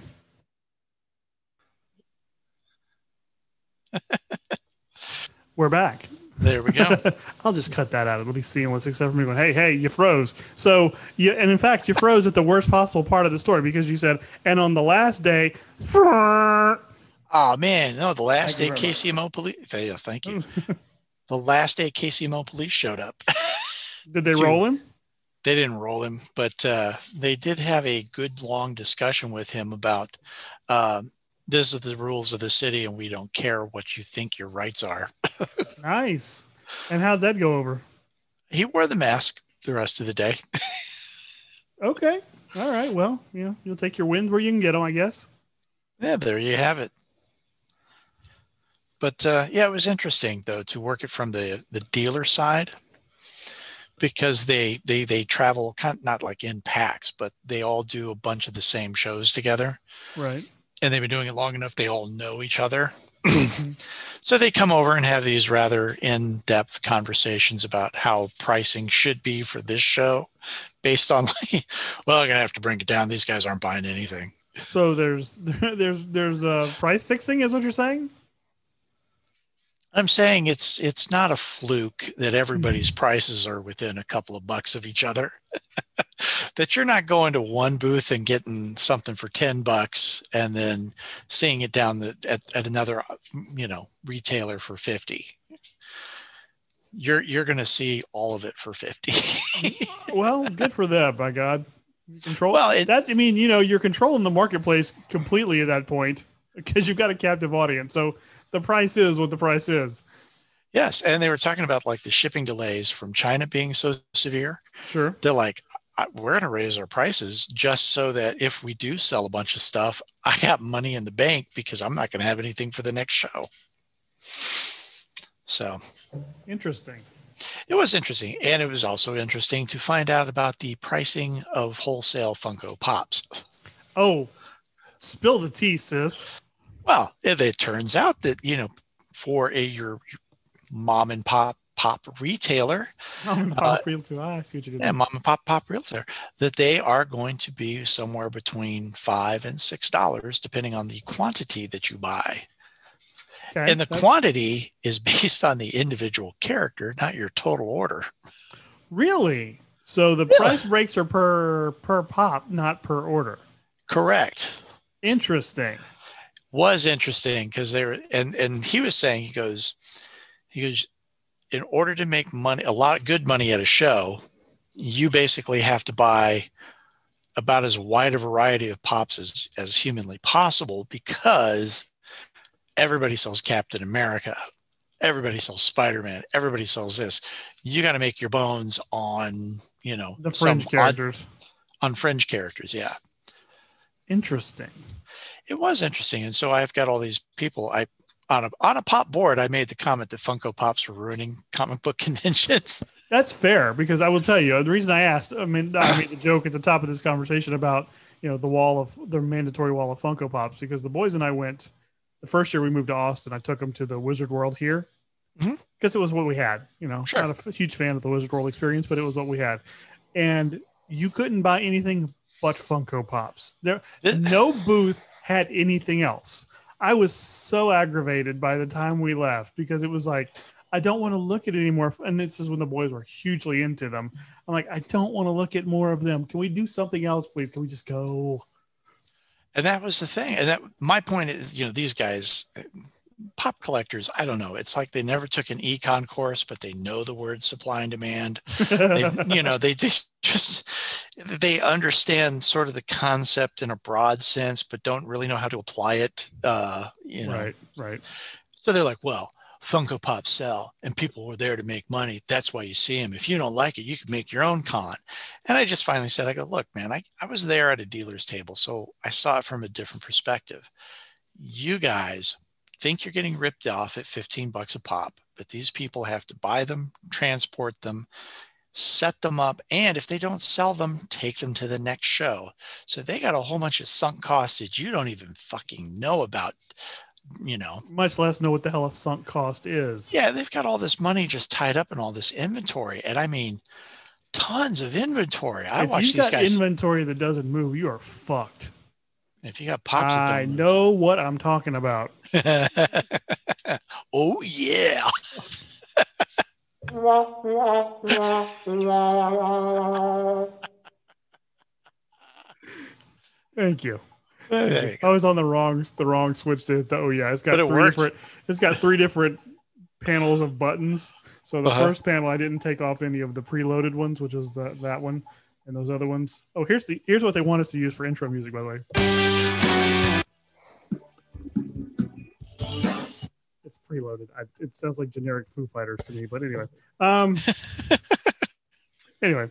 We're back. There we go. I'll just cut that out. It'll be seamless, except for me going, "Hey, hey, you froze." So, you, and in fact, you froze at the worst possible part of the story because you said, "And on the last day, Oh man, no, the last day Thank you KCMO police. Yeah, thank you. the last day KCMO police showed up. did they Two. roll him?" they didn't roll him, but uh, they did have a good long discussion with him about um, this is the rules of the city, and we don't care what you think your rights are. Nice. And how'd that go over? He wore the mask the rest of the day. Okay. All right. Well, you know, you'll take your wins where you can get them, I guess. Yeah, there you have it. But uh, yeah, it was interesting though to work it from the the dealer side because they they they travel kind of not like in packs, but they all do a bunch of the same shows together, Right. And they've been doing it long enough. They all know each other, so they come over and have these rather in depth conversations about how pricing should be for this show, based on like, well, I'm gonna have to bring it down. These guys aren't buying anything. So there's there's there's uh, price fixing, is what you're saying? I'm saying it's it's not a fluke that everybody's mm-hmm. prices are within a couple of bucks of each other. that you're not going to one booth and getting something for 10 bucks and then seeing it down the at, at another you know retailer for 50 you're you're going to see all of it for 50 Well, good for them, by God. You Control. Well, it- that I mean, you know, you're controlling the marketplace completely at that point because you've got a captive audience. So the price is what the price is. yes and they were talking about like the shipping delays from china being so severe Sure. they're like we're going to raise our prices just so that if we do sell a bunch of stuff i got money in the bank because i'm not going to have anything for the next show so Interesting. it was interesting and it was also interesting to find out about the pricing of wholesale funko pops Oh, spill the tea, sis. Well it, it turns out that you know for a your mom and pop pop retailer Mom and pop real too. Ah, I see what you did. and mom and pop pop realtor that they are going to be somewhere between five and six dollars depending on the quantity that you buy Okay, and the quantity is based on the individual character not your total order really. So the Yeah. price breaks are per per pop, not per order. correct Interesting. Was interesting because they were and and he was saying he goes he goes in order to make money a lot of good money at a show you basically have to buy about as wide a variety of pops as, as humanly possible because everybody sells captain america everybody sells spider-man everybody sells this you got to make your bones on you know The fringe odd- characters. on fringe characters yeah Interesting. It was interesting and so i've got all these people i on a on a pop board i made the comment that funko pops were ruining comic book conventions That's fair because I will tell you the reason I asked. I mean, I made the joke at the top of this conversation about you know the wall of the mandatory wall of Funko Pops because the boys and I went the first year we moved to Austin. I took them to the Wizard World here mm-hmm. because it was what we had. You know, Sure. not a huge fan of the Wizard World experience, but it was what we had, and you couldn't buy anything but Funko Pops. There, Th- no booth had anything else. I was so aggravated by the time we left because it was like, I don't want to look at it anymore. And this is when the boys were hugely into them. I'm like, I don't want to look at more of them. Can we do something else, please? Can we just go? and that was the thing and that my point is you know these guys pop collectors i don't know it's like they never took an econ course but they know the word supply and demand they, you know they, they just they understand sort of the concept in a broad sense but don't really know how to apply it uh you know. Right, right. so they're like well funko pops sell and people were there to make money. That's why you see them if you don't like it you can make your own con. And i just finally said i go look man i, I was there at a dealer's table so i saw it from a different perspective. You guys think you're getting ripped off at 15 bucks a pop but these people have to buy them transport them set them up and if they don't sell them take them to the next show so they got a whole bunch of sunk costs that you don't even fucking know about you know Much less know what the hell a sunk cost is. yeah, they've got all this money just tied up in all this inventory. And I mean, tons of inventory. I if watch you've these got guys. inventory that doesn't move, you are fucked. if you got pops I don't move. know what I'm talking about. oh, yeah. Thank you. I was on the wrong the wrong switch to hit the oh yeah. It's got it three worked. different it's got three different panels of buttons. So the Uh-huh. first panel I didn't take off any of the preloaded ones, which is the, that one and those other ones. Oh, here's the here's what they want us to use for intro music, by the way. Preloaded. I, it sounds like generic Foo Fighters to me, but anyway. Um, anyway.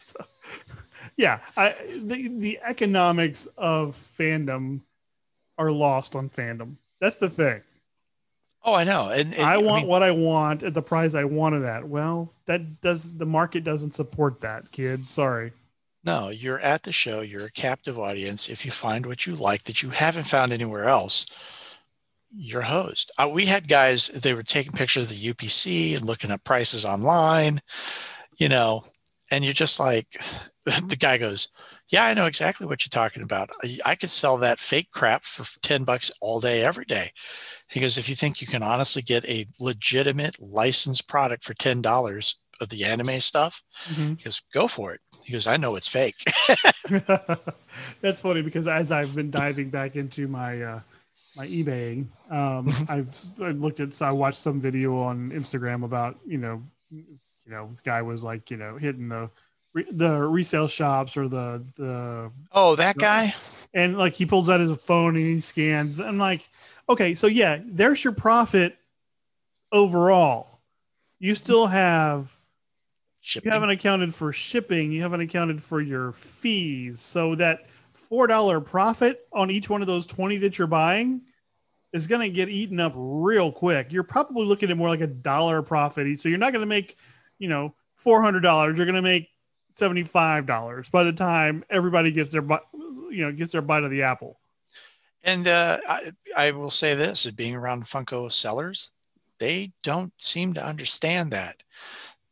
so, yeah, I, the the economics of fandom are lost on fandom. That's the thing. Oh, I know. And, and I want mean, what I want at the price I wanted at. Well, that does the market doesn't support that, kid. Sorry. no, you're at the show. You're a captive audience. If you find what you like that you haven't found anywhere else, you're a host. Uh, we had guys. They were taking pictures of the UPC and looking at prices online. You know, and you're just like, the guy goes, "Yeah, I know exactly what you're talking about. I, I could sell that fake crap for ten bucks all day, every day." He goes, "If you think you can honestly get a legitimate licensed product for ten dollars of the anime stuff, Mhm. he goes, go for it." He goes, "I know it's fake." That's funny because as I've been diving back into my uh, my eBaying, um, I've I looked at so I watched some video on Instagram about you know you know guy was like you know hitting the re- the resale shops or the the oh, that guy. and like he pulls out his phone and he scans. I'm like, okay, so yeah, there's your profit overall. You still have you haven't accounted for shipping, you haven't accounted for your fees. So that four dollar profit on each one of those 20 that you're buying is gonna get eaten up real quick. You're probably looking at more like a dollar profit. So you're not gonna make, you know, four hundred dollars, you're gonna make seventy-five dollars by the time everybody gets their you know gets their bite of the apple. And uh, I, I will say this: being around Funko sellers, they don't seem to understand that.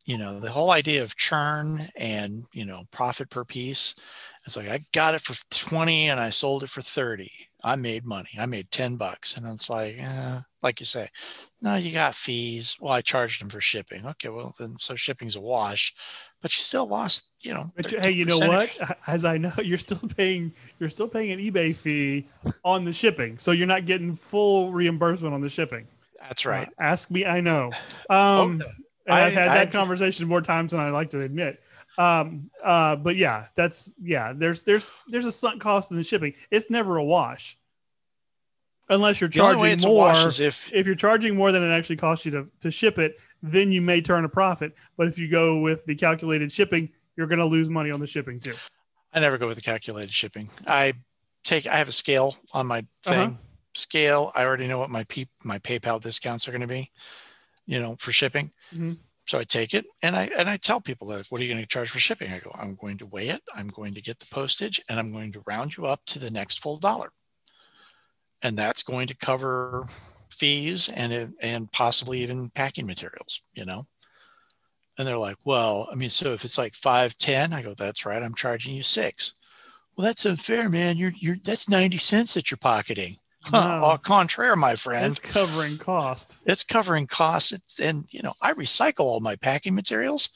You know, the whole idea of churn and you know profit per piece. It's like I got it for twenty and I sold it for thirty. I made money. I made ten bucks, and it's like, eh, like you say, no, you got fees. Well, I charged them for shipping. Okay, well then, so shipping's a wash, but you still lost. You know, But you- hey, you know what? As I know, you're still paying you're still paying an eBay fee on the shipping, so you're not getting full reimbursement on the shipping. That's right. Uh, ask me, I know. Um, and I- I've had that I've- conversation more times than I like to admit. Um, uh, but yeah, that's yeah. There's there's there's a sunk cost in the shipping. It's never a wash, unless you're The only way charging more. if If you're charging more than it actually costs you to to ship it, then you may turn a profit. But if you go with the calculated shipping, you're going to lose money on the shipping too. I never go with the calculated shipping. I take I have a scale on my thing. Uh-huh. Scale. I already know what my P, my PayPal discounts are going to be, you know, for shipping. Mhm. So I take it and I and I tell people like, what are you going to charge for shipping? I go, I'm going to weigh it. I'm going to get the postage, and I'm going to round you up to the next full dollar. And that's going to cover fees and and possibly even packing materials. You know. And they're like, well, I mean, so if it's like five ten, I go, that's right. I'm charging you six. Well, that's unfair, man. You're, you're, that's 90 cents that you're pocketing. No. Au contraire, my friend. It's covering cost. It's covering cost. It's, and, you know, I recycle all my packing materials.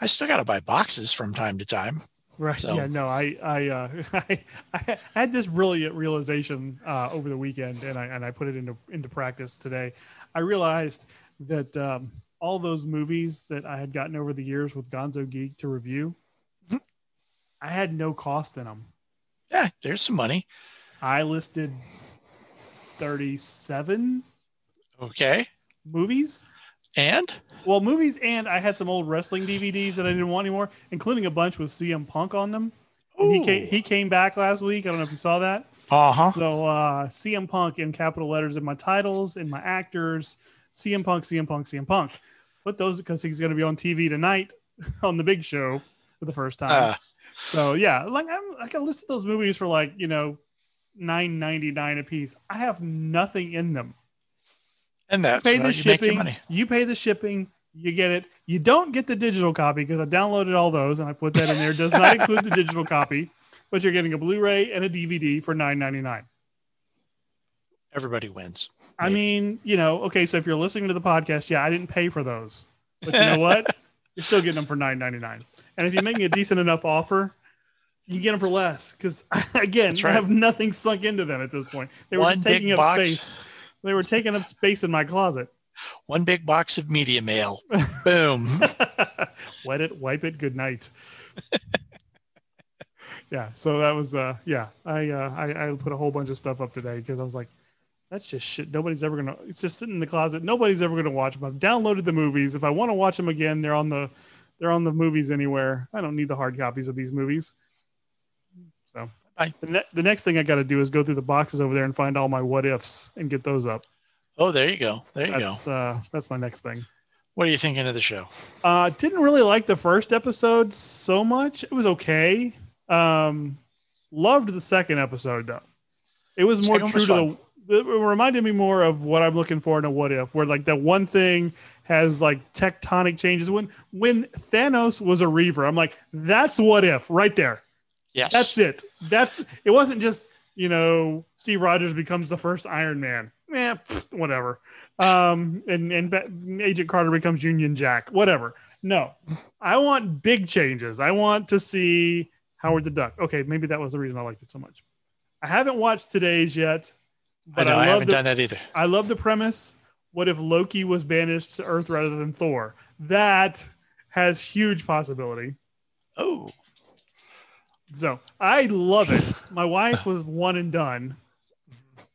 I still got to buy boxes from time to time. Right. So- Yeah. No. I. I. Uh, I, I had this brilliant realization uh, over the weekend, and I and I put it into into practice today. I realized that um, all those movies that I had gotten over the years with Gonzo Geek to review, Mhm. I had no cost in them. Yeah, there's some money. I listed thirty-seven Okay. movies. And Well, movies, and I had some old wrestling DVDs that I didn't want anymore, including a bunch with CM Punk on them. And he came, he came back last week. I don't know if you saw that. uh huh. So uh, CM Punk in capital letters in my titles, in my actors, CM Punk, CM Punk, CM Punk. Put those because he's going to be on TV tonight on the big show for the first time. Uh, so yeah, like I'm like I listed those movies for like you know nine ninety nine a piece. I have nothing in them. and that's pay the you shipping. money. You pay the shipping. You get it. You don't get the digital copy because I downloaded all those and I put that in there. It does not include the digital copy, but you're getting a Blu-ray and a DVD for nine ninety nine. Everybody wins. I mean, you know, okay, so if you're listening to the podcast, yeah, I didn't pay for those, but you know what? You're still getting them for nine ninety nine. And if you make me a decent enough offer, you get them for less because again, That's I have nothing sunk into them at this point. They were One just taking up box. space. They were taking up space in my closet. One big box of media mail. Boom. Wet it, wipe it, good night. yeah, so that was uh yeah, I uh I, I put a whole bunch of stuff up today because I was like That's just shit. Nobody's ever gonna. It's just sitting in the closet. Nobody's ever gonna watch them. I've downloaded the movies. If I want to watch them again, they're on the, they're on the movies anywhere. I don't need the hard copies of these movies. Bye. the, ne- the next thing I got to do is go through the boxes over there and find all my what ifs and get those up. Oh, there you go. There you go. That's uh, that's my next thing. What are you thinking of the show? Uh, didn't really like the first episode so much. It was okay. Um, loved the second episode though. It was more Second true was to the. It reminded me more of what I'm looking for in a what if, where like that one thing has like tectonic changes. When when Thanos was a Reaver, I'm like, that's what if right there. Yes. That's it. That's it. Wasn't just you know Steve Rogers becomes the first Iron Man. Yeah, whatever. Um, and and Agent Carter becomes Union Jack. Whatever. No, I want big changes. I want to see Howard the Duck. Okay, maybe that was the reason I liked it so much. I haven't watched today's yet, I but know. I, I, haven't the done that either. I love the premise. What if Loki was banished to Earth rather than Thor? That has huge possibility. Oh, So I love it. My wife was one and done.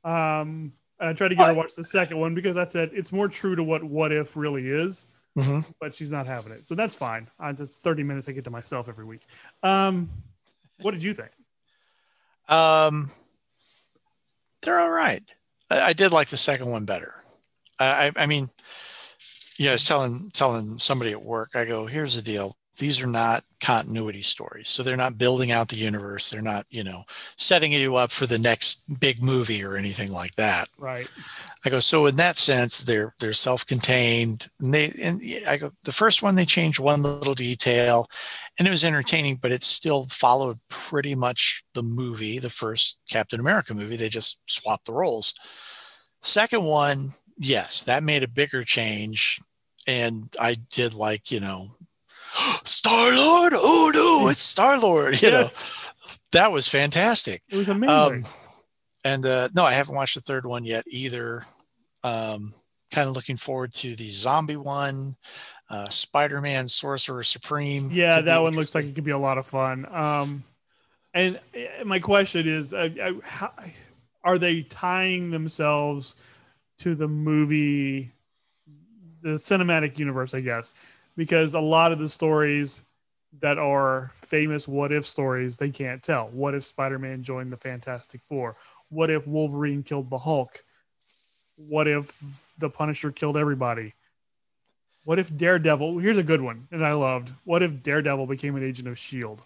Um, and I tried to get her to watch the second one because I said it's more true to what What If really is, hmm but she's not having it. So that's fine. I, that's 30 minutes I get to myself every week. Um, what did you think? um, they're all right. I, I did like the second one better. I, I, I mean, yeah, I was telling telling somebody at work. I go, here's the deal. These are not continuity stories, so they're not building out the universe. They're not, you know, setting you up for the next big movie or anything like that. Right. I go, so in that sense, they're they're self-contained. And they and I go, the first one they changed one little detail, and it was entertaining, but it still followed pretty much the movie, the first Captain America movie. They just swapped the roles. Second one, yes, that made a bigger change, and I did like you know, Star Lord. Oh no, it's Star Lord. You know, that was fantastic. It was amazing. Um, and uh, no, I haven't watched the third one yet either. Um, kind of looking forward to the zombie one, uh, Spider-Man Sorcerer Supreme. yeah, that one looks like it could be a lot of fun. Um, and uh, my question is, uh, uh, how, are they tying themselves to the movie, the cinematic universe? I guess because a lot of the stories that are famous what if stories they can't tell. What if Spider-Man joined the Fantastic Four? What if Wolverine killed the Hulk? What if the Punisher killed everybody? What if Daredevil? Here's a good one, and I loved. What if Daredevil became an agent of Shield?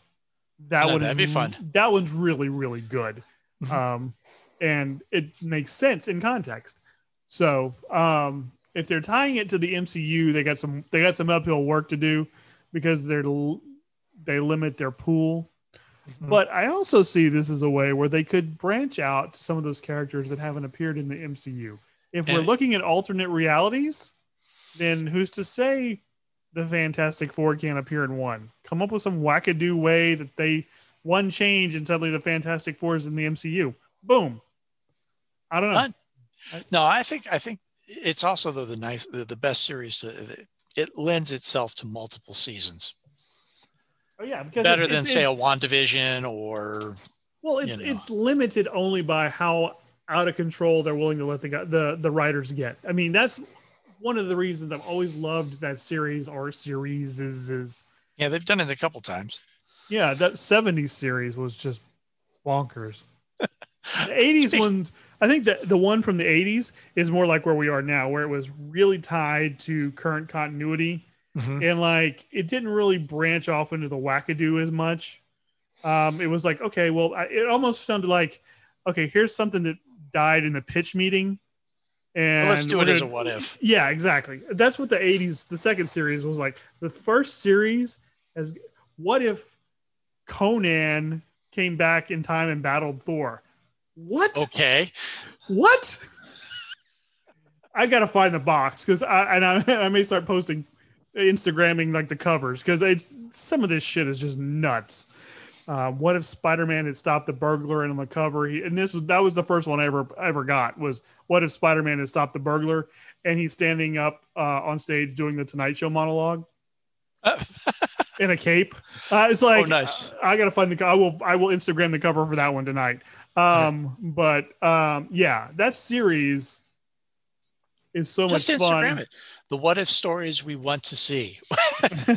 That No, that'd be fun. That one's really really good, um, and it makes sense in context. So um, if they're tying it to the MCU, they got some they got some uphill work to do because they're they limit their pool. Mhm. But I also see this as a way where they could branch out to some of those characters that haven't appeared in the MCU. If we're looking at alternate realities, then who's to say the Fantastic Four can't appear in one? Come up with some wackadoo way that they one change and suddenly the Fantastic Four is in the MCU. Boom. I don't know. No, I think I think it's also though the nice the, the best series to it lends itself to multiple seasons Oh yeah, because better it's- than it's- say a it's- WandaVision or Well, it's you know. it's limited only by how out of control they're willing to let the guy, the the writers get. I mean, that's one of the reasons I've always loved that series or series is is yeah they've done it a couple times. yeah that 70s series was just bonkers. The 80s Speak- one, I think that the one from the 80s is more like where we are now, where it was really tied to current continuity Mhm. and like it didn't really branch off into the wackadoo as much. Um, it was like, okay, well, I, it almost sounded like, okay, here's something that died in the pitch meeting, and Well, let's do it as a what if. Yeah, exactly. That's what the '80s, the second series was like. The first series as what if Conan came back in time and battled Thor? What? Okay. What? I gotta find the box because I and I, I may start posting, Instagramming like the covers because it's some of this shit is just nuts. Um, what if Spider-Man had stopped the burglar and on the cover? He, and this was that was the first one I ever ever got was what if Spider-Man had stopped the burglar and he's standing up uh, on stage doing the Tonight Show monologue in a cape. Uh, it's like Oh, nice. I, gotta find the. I will. I will Instagram the cover for that one tonight. Um, but um, yeah, that series is so Just much Instagram fun. it. The what if stories we want to see.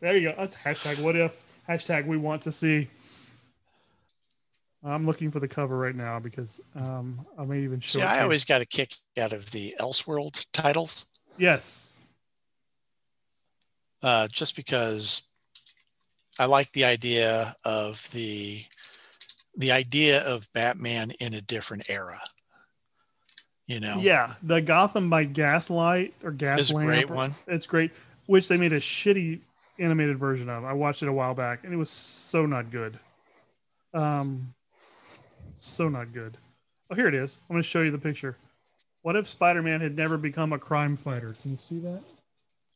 there you go. That's hashtag what if hashtag we want to see. I'm looking for the cover right now because um, I may even show. See, I always got a kick out of the Elseworld titles, yes, uh, just because I like the idea of the the idea of Batman in a different era. You know, yeah. The Gotham by Gaslight or Gaslamp is a great or- one. It's great, which they made a shitty animated version of. I watched it a while back, and it was so not good. Um, so not good. Oh, here it is. I'm going to show you the picture. What if Spider-Man had never become a crime fighter? Can you see that?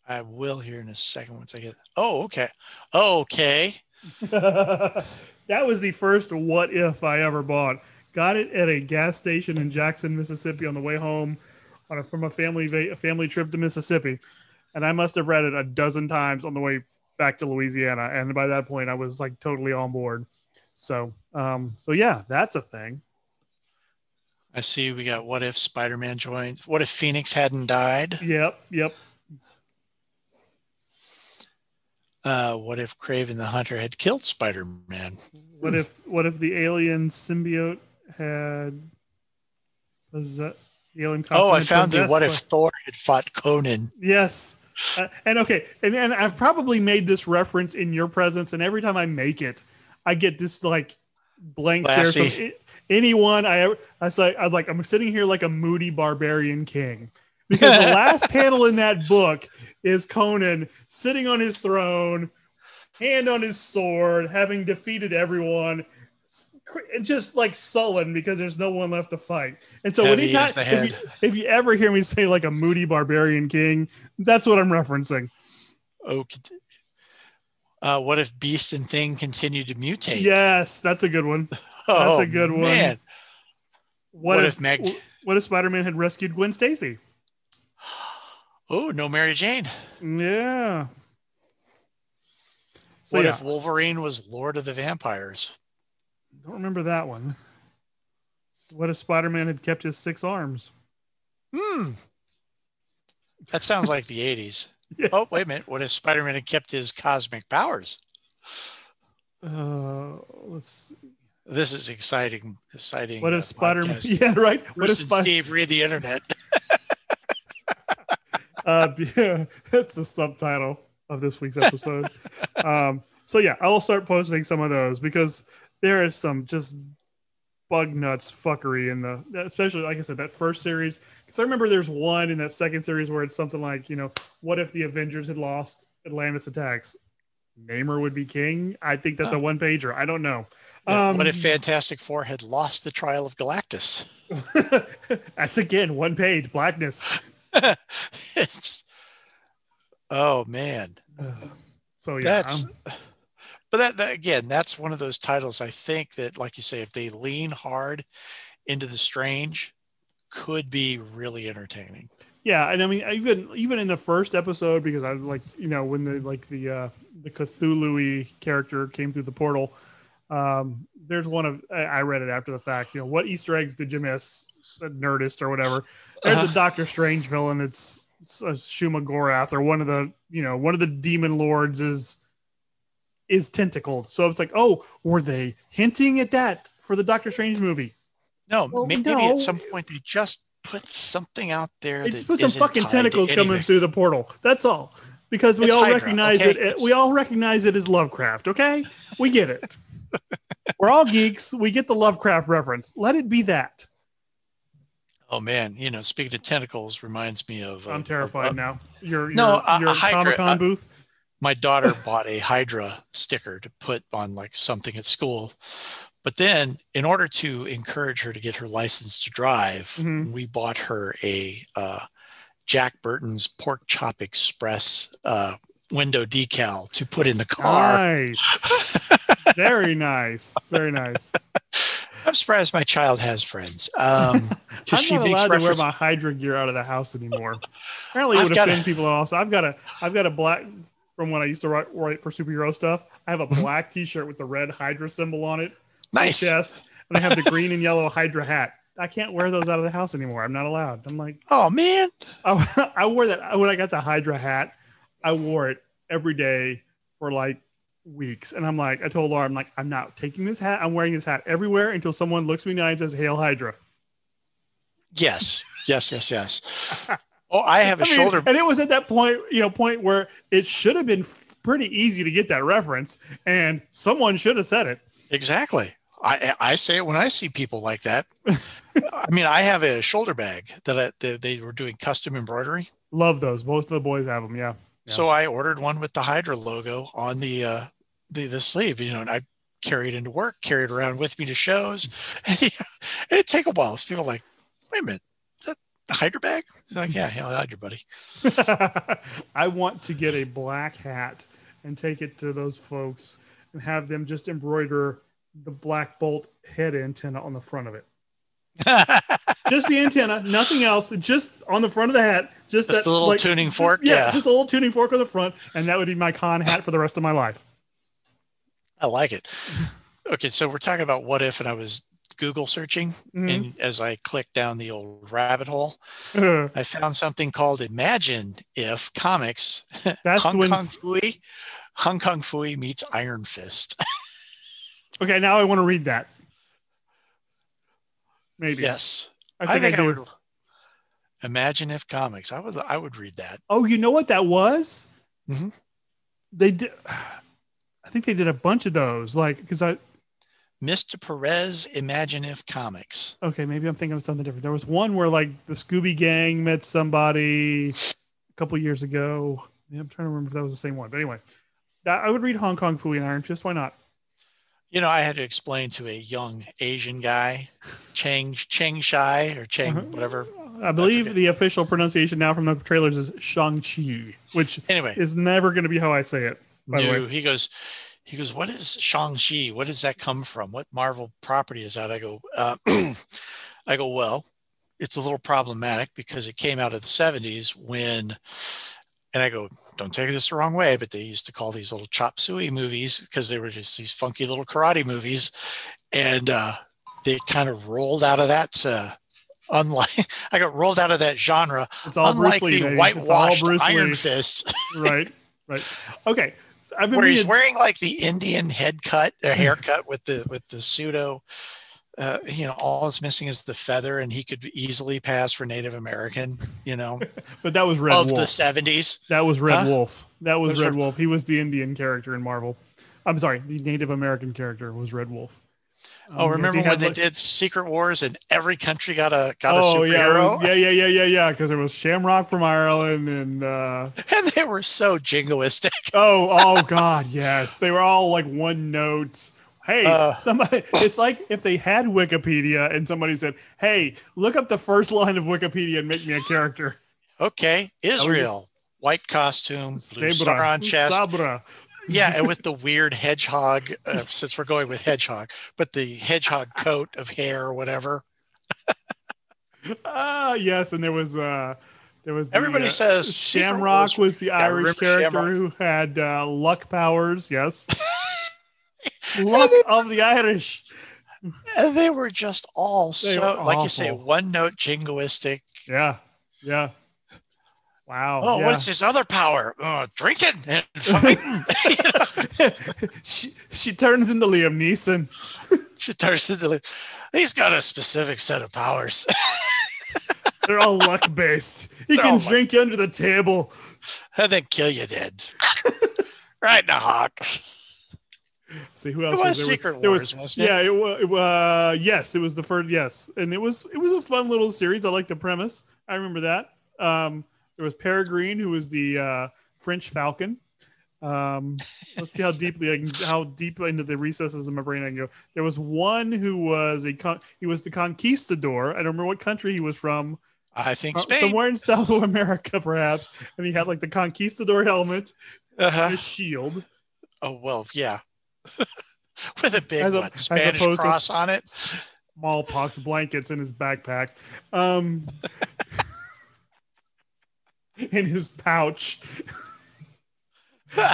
I will here in a second once I get. Oh, okay, okay. that was the first what if I ever bought. Got it at a gas station in Jackson, Mississippi on the way home on a, from a family va- a family trip to Mississippi. And I must have read it a dozen times on the way back to Louisiana. And by that point I was like totally on board. So um so yeah, that's a thing. I see we got what if Spider-Man joined. What if Phoenix hadn't died? Yep, yep. Uh, what if Kraven the Hunter had killed Spider-Man? What if what if the alien symbiote had was that the alien Oh, I found the what if Thor had fought Conan? Yes. Uh, and okay, and, and I've probably made this reference in your presence, and every time I make it, I get this like blank stare from anyone I ever. I say I'm like I'm sitting here like a moody barbarian king because the last panel in that book is Conan sitting on his throne, hand on his sword, having defeated everyone. And just like sullen because there's no one left to fight, and so Heavy anytime if you, if you ever hear me say like a moody barbarian king, that's what I'm referencing. Oh, cont- uh, what if Beast and Thing continued to mutate? Yes, that's a good one. oh, that's a good one. Man. What, What if, if Meg- What if Spider-Man had rescued Gwen Stacy? Oh, no Mary Jane. Yeah. So what yeah, if Wolverine was Lord of the Vampires? don't remember that one. What if Spider-Man had kept his six arms? Hmm. That sounds like the 80s. Yeah. Oh, wait a minute. What if Spider Man had kept his cosmic powers? Uh, let's. see. This is exciting. Exciting. What uh, if Spider-Man? Yeah, right. What Bruce if Spider? Steve read the internet. Uh, yeah, that's the subtitle of this week's episode. um, so yeah, I will start posting some of those because there is some just bug nuts fuckery in the, especially like I said, that first series. Because I remember there's one in that second series where it's something like, you know, what if the Avengers had lost Atlantis attacks? Namor would be king. I think that's a Oh. one pager. I don't know. Yeah, what Um, if Fantastic Four had lost the trial of Galactus? that's again one page blackness. It's just, oh man, So yeah, that's. But that, that again, that's one of those titles. I think that, like you say, if they lean hard into the strange, could be really entertaining. Yeah, and I mean even even in the first episode because I like you know when the like the uh the Cthulhu character came through the portal. Um, there's one of I I read it after the fact. You know what Easter eggs did you miss? Nerdist or whatever. There's a Doctor Strange villain. It's, it's a Shuma Gorath or one of the you know one of the demon lords is is tentacled. So it's like oh were they hinting at that for the Doctor Strange movie? No, Well, maybe no. at some point they just put something out there. They just put some fucking tentacles coming through the portal. That's all. Because we It's all Hydra, recognize okay? it. We all recognize it as Lovecraft. Okay, we get it. We're all geeks. We get the Lovecraft reference. Let it be that. Oh man, you know, speaking of tentacles, reminds me of. uh, I'm terrified of- now. Your No, your, a- a your Comic Con uh, booth. my daughter bought a Hydra sticker to put on like something at school. But then, in order to encourage her to get her license to drive, Mhm. we bought her a uh, Jack Burton's Pork Chop Express uh, window decal to put in the car. Nice. Very nice. Very nice. I'm surprised my child has friends. Um, I'm she not allowed to wear my Hydra gear out of the house anymore. Apparently, it I've would got offend a- people. Also, I've got a I've got a black from when I used to write, write for superhero stuff. I have a Mm-hmm. black T-shirt with the red Hydra symbol on it Nice. chest, and I have the green and yellow Hydra hat. I can't wear those out of the house anymore. I'm not allowed. I'm like, Oh man. I, I wore that when I got the Hydra hat. I wore it every day for like weeks, and I'm like, I told Laura, I'm like, I'm not taking this hat. I'm wearing this hat everywhere until someone looks me in the eye and says, "Hail Hydra." Yes. Yes. Yes. Yes. Oh, I have a I mean, shoulder. and it was at that point, you know, point where it should have been f- pretty easy to get that reference, and someone should have said it. Exactly. I I say it when I see people like that. I mean, I have a shoulder bag that I, they, they were doing custom embroidery. Love those. Most of the boys have them. Yeah. Yeah. So I ordered one with the Hydra logo on the uh, the the sleeve, you know, and I carried it into work, carried it around with me to shows. And, know, it'd take a while. People are like, wait a minute, is that the Hydra bag? It's like, yeah, hell, Hydra, buddy. I want to get a black hat and take it to those folks and have them just embroider the black bolt head antenna on the front of it. Just the antenna, nothing else. Just on the front of the hat. Just, Just that, a little like- tuning fork. Yeah, Yeah, just a little tuning fork on the front, and that would be my con hat for the rest of my life. I like it. Okay, so we're talking about what if, and I was Google searching, Mhm. and as I clicked down the old rabbit hole, Uh, I found something called Imagine If Comics That's Hong when. Kong Phooey, Hong Kong Phooey meets Iron Fist. Okay, now I want to read that. Maybe. yes, I think I, think I, do. would. Imagine if comics. I would. I would read that. Oh, you know what that was? Mhm. They did. I think they did a bunch of those. Like, because I Mr. Perez, Imagine if comics. okay, maybe I'm thinking of something different. There was one where like the Scooby Gang met somebody a couple years ago. Yeah, I'm trying to remember if that was the same one. But anyway, that, I would read Hong Kong Phooey and Iron Fist. Why not? You know, I had to explain to a young Asian guy, Cheng Cheng Shai or Cheng Uh-huh. whatever. I believe okay. the official pronunciation now from the trailers is Shang-Chi, which Anyway, is never going to be how I say it. by the way. He goes, he goes. What is Shang Chi? What does that come from? What Marvel property is that? I go, uh, I go. Well, it's a little problematic because it came out of the '70s when, and I go, don't take this the wrong way, but they used to call these little chop suey movies because they were just these funky little karate movies, and uh, they kind of rolled out of that. Uh, unlike, I got rolled out of that genre. It's all unlike Bruce Lee. the baby. whitewashed it's all Bruce Iron Lee. Fist. right, right. Okay, so I've been where he's wearing like the Indian head cut, a haircut with the with the pseudo. Uh, you know, all it's missing is the feather, and he could easily pass for Native American. You know, but that was Red of Wolf. the seventies. That was Red Huh? Wolf. That was Red Wolf. He was the Indian character in Marvel. I'm sorry, the Native American character was Red Wolf. Oh, Um, remember when had, they like- did Secret Wars and every country got a got a Oh yeah, superhero, yeah, yeah, yeah, yeah, yeah. Because there was Shamrock from Ireland, and uh, and they were so jingoistic. oh, oh God, yes, they were all like one note. Hey, Uh. somebody. It's like if they had Wikipedia and somebody said, "Hey, look up the first line of Wikipedia and make me a character." Okay, Israel, white costume, blue star on chest. Sabra. Yeah, and with the weird hedgehog, uh, since we're going with hedgehog, but the hedgehog coat of hair or whatever. Ah, yes, and there was uh there was the, Everybody uh, says Shamrock Wars- was the Irish character Shamrock? who had uh, luck powers. Yes, luck of the Irish. And they were just all They so, like you say, one note jingoistic. Yeah, yeah. Wow. Oh, yeah. what's his other power? Oh, drinking and fighting. She she turns into Liam Neeson. she turns into the- He's got a specific set of powers. They're all luck based. He They're can all luck- drink you under the table. and then kill you dead. right in the hawk. See who It else was there Secret there Wars, wasn't it? Yeah, it was. Wa- yes, it was the first. Yes, and it was. It was a fun little series. I like the premise. I remember that. Um, there was Peregrine, who was the uh, French Falcon. Um, let's see how deeply I can, how deep into the recesses of my brain I can go. There was one who was a con- he was the conquistador. I don't remember what country he was from. I think Uh, Spain. somewhere in South America, perhaps. And he had like the conquistador helmet, and Uh-huh. a shield. Oh well, yeah. With a big As a- what, Spanish to cross s- on it. smallpox blankets in his backpack, um, in his pouch.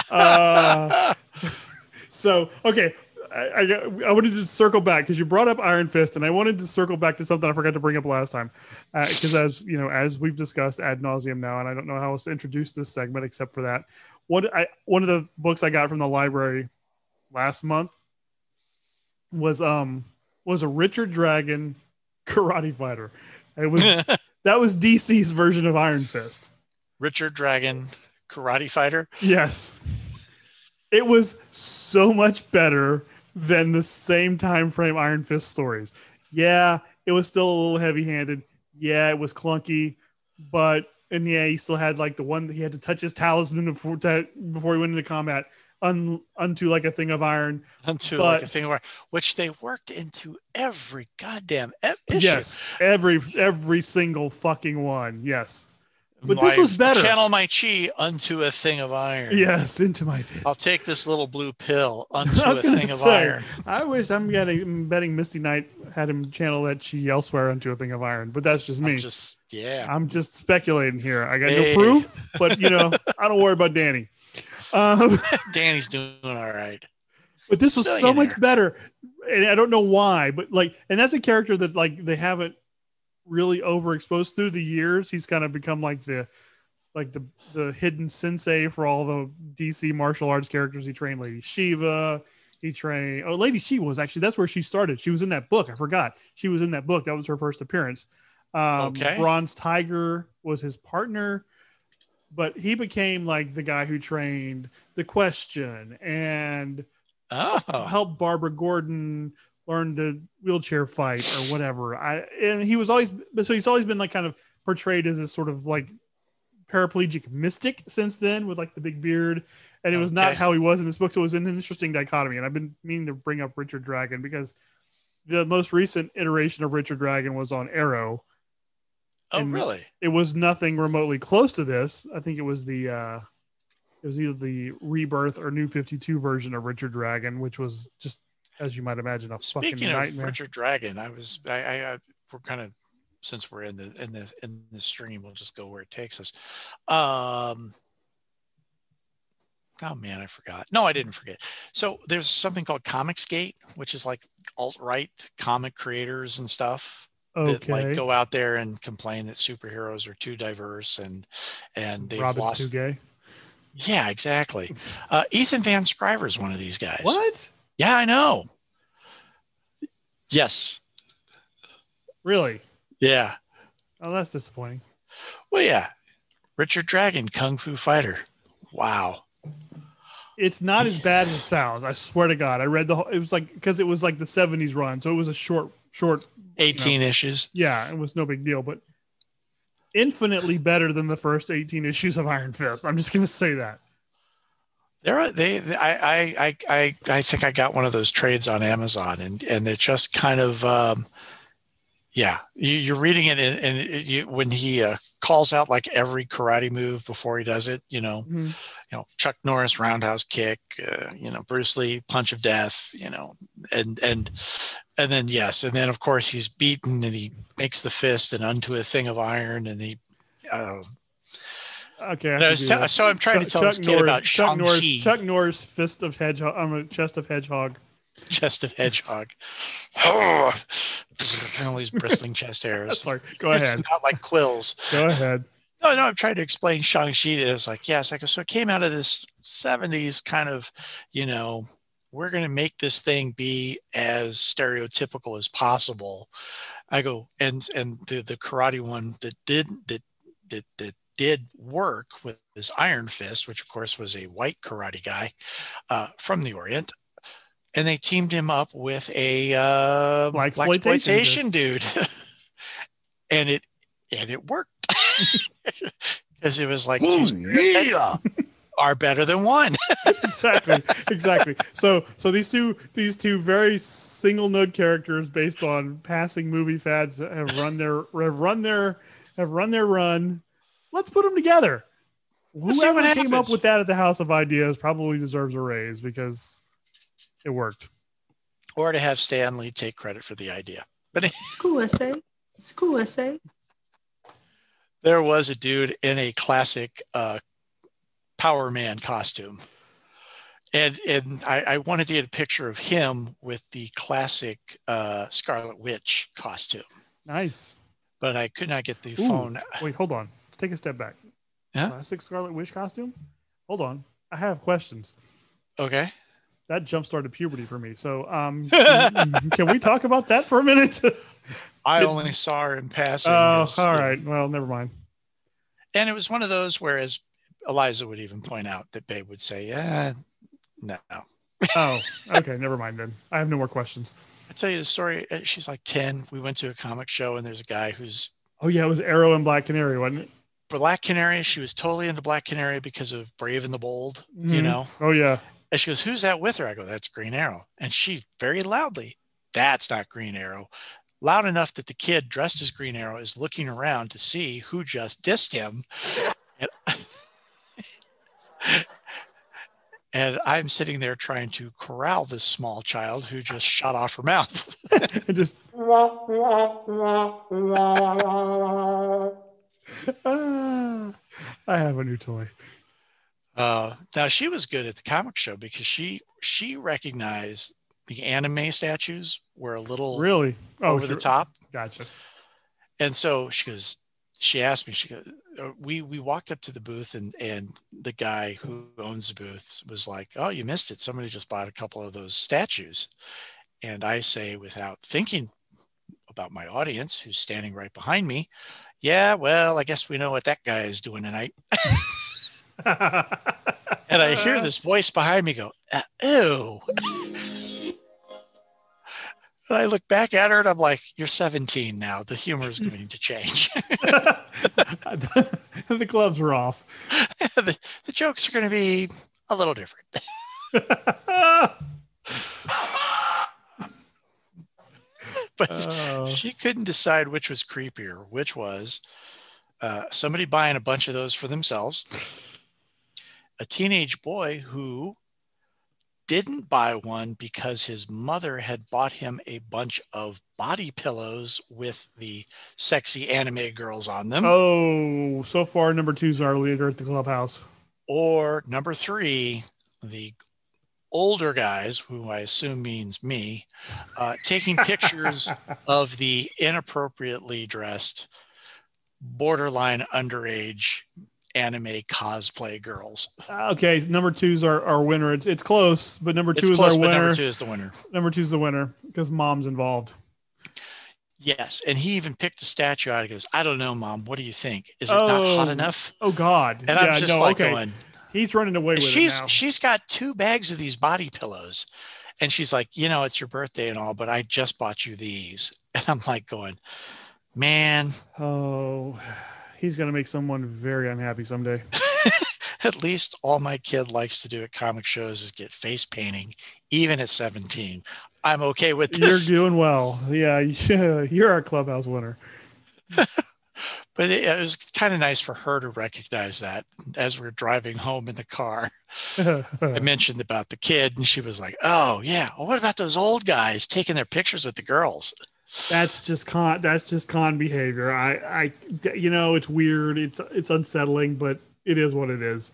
Uh, so okay, I, I, I wanted to circle back because you brought up Iron Fist, and I wanted to circle back to something I forgot to bring up last time. Because as you know, as we've discussed ad nauseum now, and I don't know how else to introduce this segment except for that. What I one of the books I got from the library last month was um was a Richard Dragon karate fighter. It was that was DC's version of Iron Fist. Richard Dragon, karate fighter. Yes. It was so much better than the same time frame Iron Fist stories. Yeah, it was still a little heavy-handed. Yeah, it was clunky, but and yeah, he still had like the one that he had to touch his talisman before to, before he went into combat un, unto like a thing of iron. Unto But- like a thing of iron, which they worked into every goddamn e- issue. Yes, every every single fucking one. Yes, but this was better. Channel my chi unto a thing of iron. yes, into my fist. I'll take this little blue pill unto a thing of iron. I wish I'm getting I'm betting Misty Knight had him channel that chi elsewhere into a thing of iron, but that's just me. I'm just yeah. I'm just speculating here. I got Hey. no proof, but you know, I don't worry about Danny. Um, Danny's doing all right. but this was so much better, and I don't know why, but like, and that's a character that like they haven't really overexposed through the years. He's kind of become like the like the the hidden sensei for all the DC martial arts characters. He trained Lady Shiva. He trained oh Lady Shiva was actually that's where she started. She was in that book. I forgot she was in that book. That was her first appearance. Um, Okay. Bronze Tiger was his partner, but he became like the guy who trained the Question and Oh, helped Barbara Gordon learn to wheelchair fight or whatever. I and he was always so he's always been like kind of portrayed as this sort of like paraplegic mystic since then with like the big beard. And it was not how he was in this book. So it was an interesting dichotomy. And I've been meaning to bring up Richard Dragon because the most recent iteration of Richard Dragon was on Arrow. Oh, and- really? It was nothing remotely close to this. I think it was the uh it was either the rebirth or new 52 version of Richard Dragon, which was just as you might imagine a fucking Speaking of nightmare. Richard Dragon, I was I, I, I we're kind of since we're in the in the in the stream, we'll just go where it takes us. Um, oh man, I forgot. No, I didn't forget. So there's something called Comicsgate, which is like alt right comic creators and stuff that like go out there and complain that superheroes are too diverse and and they've Robin's lost. too gay. Yeah, exactly. Uh, Ethan Van Sciver is one of these guys. What? Yeah, I know. Yes. Really? Yeah. Oh, that's disappointing. Well, yeah. Richard Dragon, Kung Fu Fighter. Wow. It's not as bad as it sounds. I swear to God. I read the whole, it was like, because it was like the 70s run. So it was a short, short, 18 issues. yeah, it was no big deal, but infinitely better than the first 18 issues of Iron Fist. I'm just going to say that. There are they, I, I I I I think I got one of those trades on Amazon and and it just kind of um yeah, you, you're reading it and, and it, you, when he uh, calls out like every karate move before he does it, you know, Mhm. You know, Chuck Norris roundhouse kick, uh, you know, Bruce Lee punch of death, you know, and and and then yes, and then of course he's beaten and he makes the fist and unto a thing of iron and he. Uh, Okay. I No, have to it's do te- that. so I'm trying to tell this kid about Chuck Norris, Shang-Chi. Chuck Norris, fist of hedgehog, I'm a chest of hedgehog. chest of hedgehog. all these bristling chest hairs. Sorry. Go It's ahead. not like quills. Go ahead. No, no, I'm trying to explain Shang-Chi. It's like, yes, I go, so it came out of this 70s kind of, you know, we're going to make this thing be as stereotypical as possible. I go, and and the the karate one that did that that that did work with his Iron Fist, which of course was a white karate guy uh, from the Orient, and they teamed him up with a uh, Black black exploitation exploitation dude, and it and it worked because it was like two yeah. are better than one. exactly exactly so so these two these two very single node characters based on passing movie fads that have run their have run their have run their run let's put them together Let's whoever what came up with that at the house of ideas probably deserves a raise because it worked or to have Stan Lee take credit for the idea. But cool essay. It's a cool essay. There was a dude in a classic uh, Power Man costume and and I, I wanted to get a picture of him with the classic uh, Scarlet Witch costume, Nice. but I could not get the Ooh. phone. Wait, hold on. Take a step back. Yeah? Classic Scarlet Witch costume? Hold on. I have questions. Okay. That jump started puberty for me. So um can, can we talk about that for a minute? I only saw her in passing. Oh, as- all right. Well, never mind. And it was one of those whereas Eliza would even point out that Babe would say, "Yeah, no." Oh, okay. Never mind then. I have no more questions. I tell you the story. uh, She's like ten. We went to a comic show, and there's a guy who's Oh yeah, it was Arrow and Black Canary, wasn't it? Black Canary. She was totally into Black Canary because of Brave and the Bold, you Mhm. know. Oh yeah. And she goes, "Who's that with her?" I go, "That's Green Arrow." And she very loudly, "That's not Green Arrow." Loud enough that the kid dressed as Green Arrow is looking around to see who just dissed him. And, I'm sitting there trying to corral this small child who just shut off her mouth. Just Ah, I have a new toy. Uh, now she was good at the comic show because she she recognized the anime statues were a little Really? Oh, over sure. the top. Gotcha. and so she goes she asked me she goes uh, we we walked up to the booth and and the guy who owns the booth was like oh you missed it somebody just bought a couple of those statues and i say without thinking about my audience who's standing right behind me yeah well i guess we know what that guy is doing tonight and i hear this voice behind me go uh, ew and i look back at her and i'm like you're 17 now the humor is going to change the gloves are off. the, the jokes are going to be a little different. But Oh. she couldn't decide which was creepier, which was uh, somebody buying a bunch of those for themselves, a teenage boy who didn't buy one because his mother had bought him a bunch of body pillows with the sexy anime girls on them. oh, so far number two's our leader at the clubhouse. Or number three, the older guys, who I assume means me, uh, taking pictures of the inappropriately dressed, borderline underage anime cosplay girls. Ah, okay, number two's our, our winner. It's it's close, but number two It's is close, our winner. number two is the winner. Number two's the winner because mom's involved. Yes, and he even picked the statue out. He goes, "I don't know, mom. What do you think? Is it not hot Oh, enough?" Oh God! And yeah, I'm just no, like okay. going, He's running away with she's it now. she's got two bags of these body pillows and she's like you know it's your birthday and all but i just bought you these and i'm like going man oh, he's gonna make someone very unhappy someday. at least all my kid likes to do at comic shows is get face painting even at 17 i'm okay with this. You're doing well. Yeah, yeah, you're our clubhouse winner. but it, it was kind of nice for her to recognize that as we are driving home in the car i mentioned about the kid and she was like oh yeah well, what about those old guys taking their pictures with the girls that's just con. That's just con behavior. I, I, you know, it's weird. It's it's unsettling, but it is what it is.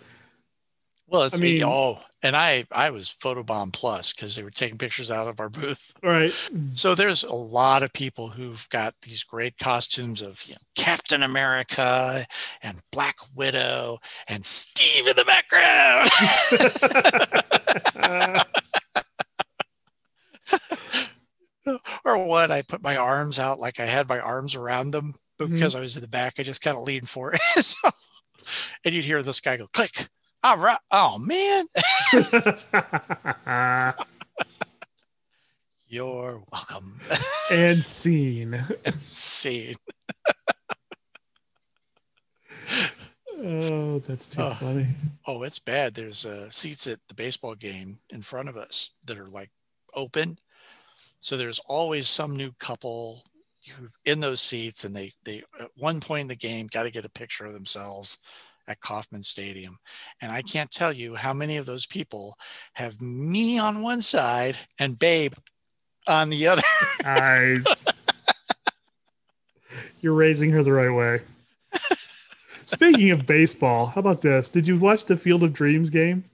Well, it's, I mean- oh, and I I was photobomb plus because they were taking pictures out of our booth. right So there's a lot of people who've got these great costumes of you know, Captain America and Black Widow and Steve in the background. or what? I put my arms out like I had my arms around them, but Mhm. because I was in the back, I just kind of leaned forward. so, and you'd hear this guy go click. All right. Oh man. You're welcome. and scene. See. Oh, that's too Oh. funny. Oh, it's bad. There's uh, seats at the baseball game in front of us that are like open. So there's always some new couple who in those seats, and they they at one point in the game got to get a picture of themselves at Kauffman Stadium. And I can't tell you how many of those people have me on one side and Babe on the other. Nice. You're raising her the right way. Speaking of baseball, how about this? Did you watch the Field of Dreams game?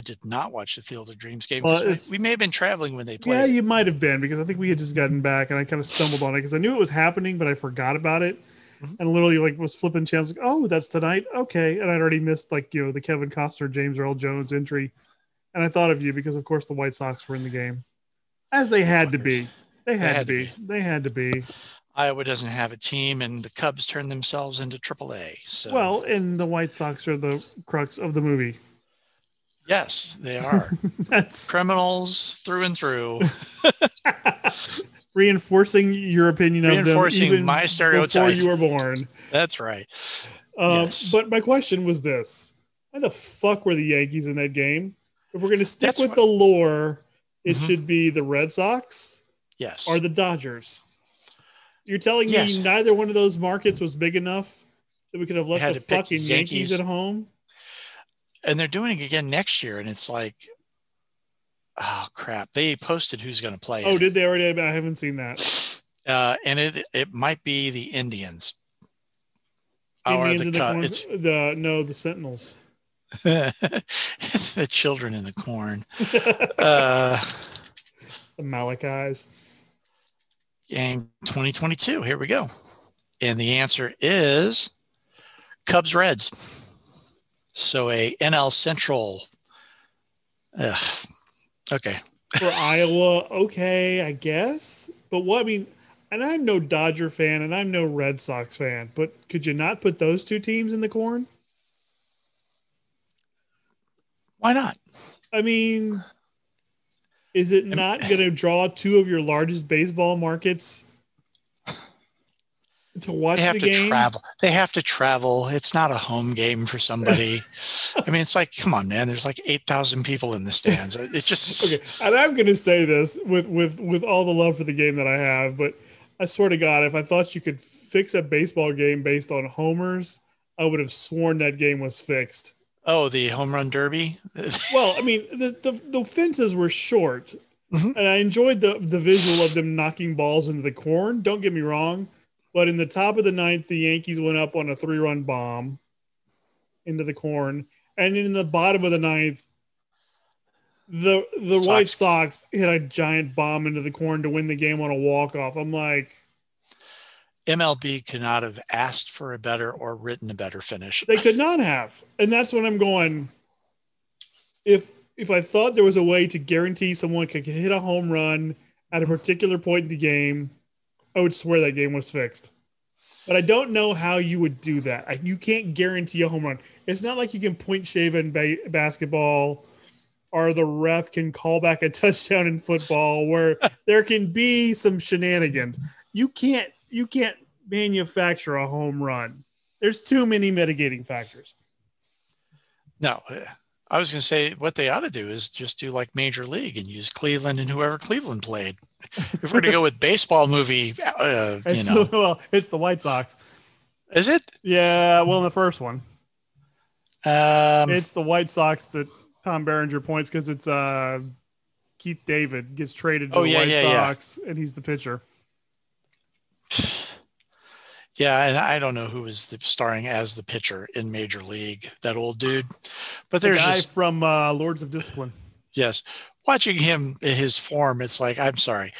I did not watch the Field of Dreams game. Well, we- may have been traveling when they played. Yeah, you might have been because I think we had just gotten back and I kind of stumbled on it because I knew it was happening, but I forgot about it. Mhm. And literally like was flipping channels like, oh, that's tonight. Okay. And I'd already missed like, you know, the Kevin Costner, James Earl Jones entry. And I thought of you because of course the White Sox were in the game. As they had to be. They had, had to to be. They had to be. Iowa doesn't have a team, and the Cubs turned themselves into AAA. So, Well, and the White Sox are the crux of the movie. Yes, they are That's criminals through and through. reinforcing your opinion of them Reinforcing my before stereotype. you were born. That's right. Um, Yes. But my question was this: Why the fuck were the Yankees in that game? If we're going to stick That's with what- the lore, it Mhm. should be the Red Sox Yes. or the Dodgers. You're telling Yes. me neither one of those markets was big enough that we could have left the fucking Yankees. Yankees. at home? And they're doing it again next year, and it's like, oh crap! They posted who's going to play. Oh, in did they already? I haven't seen that. Uh, and it it might be the Indians. Indians the, the, corn, it's the no, the Sentinels. it's the children in the corn. Uh, the Malachis. game 2022. Here we go. And the answer is Cubs Reds. So a NL Central. Ugh. Okay. for Iowa, okay, I guess. But what I mean, and I'm no Dodger fan and I'm no Red Sox fan, but could you not put those two teams in the corn? Why not? I mean, is it not going to draw two of your largest baseball markets to watch They have the to game? travel. They have to travel. It's not a home game for somebody. I mean, it's like, come on, man. There's like 8,000 people in the stands. It's just, Okay, and I'm going to say this with with with all the love for the game that I have, but I swear to God, if I thought you could fix a baseball game based on homers, I would have sworn that game was fixed. oh, the home run derby. Well, I mean, the the, the fences were short, Mhm. and I enjoyed the the visual of them knocking balls into the corn. Don't get me wrong, but in the top of the ninth, the Yankees went up on a three run bomb into the corn, and in the bottom of the ninth, the the Sox. White Sox hit a giant bomb into the corn to win the game on a walk off. I'm like, MLB could not have asked for a better or written a better finish. they could not have, and that's when I'm going. If if I thought there was a way to guarantee someone could hit a home run at a particular point in the game, I would swear that game was fixed. But I don't know how you would do that. I, you can't guarantee a home run. It's not like you can point shave in ba- basketball, or the ref can call back a touchdown in football, where there can be some shenanigans. You can't. You can't manufacture a home run. There's too many mitigating factors. No, I was going to say what they ought to do is just do like Major League and use Cleveland and whoever Cleveland played. If we're going to go with baseball movie, uh, you It's know, well, it's the White Sox. is it? Yeah, well, in the first one, Um, it's the White Sox that Tom Berenger points because it's uh Keith David gets traded to Oh, the yeah, White yeah, yeah. Sox and he's the pitcher. yeah, and I don't know who was the, starring as the pitcher in Major League, that old dude. But The there's guy just from uh, Lords of Discipline. yes, watching him in his form, it's like I'm sorry,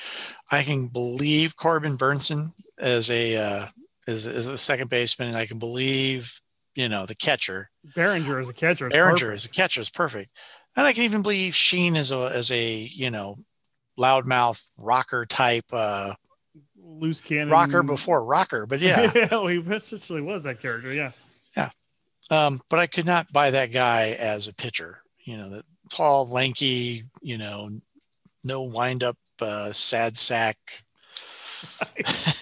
I can believe Corbin Bernsen as a uh, as, as a second baseman, and I can believe you know the catcher Berenger as a catcher. is Berenger perfect. as a catcher is perfect, and I can even believe Sheen as a as a you know loudmouth rocker type uh, loose cannon rocker before rocker. But yeah, yeah, he essentially was that character. Yeah, um, but I could not buy that guy as a pitcher. You know, the tall, lanky, you know, no wind up, uh, sad sack.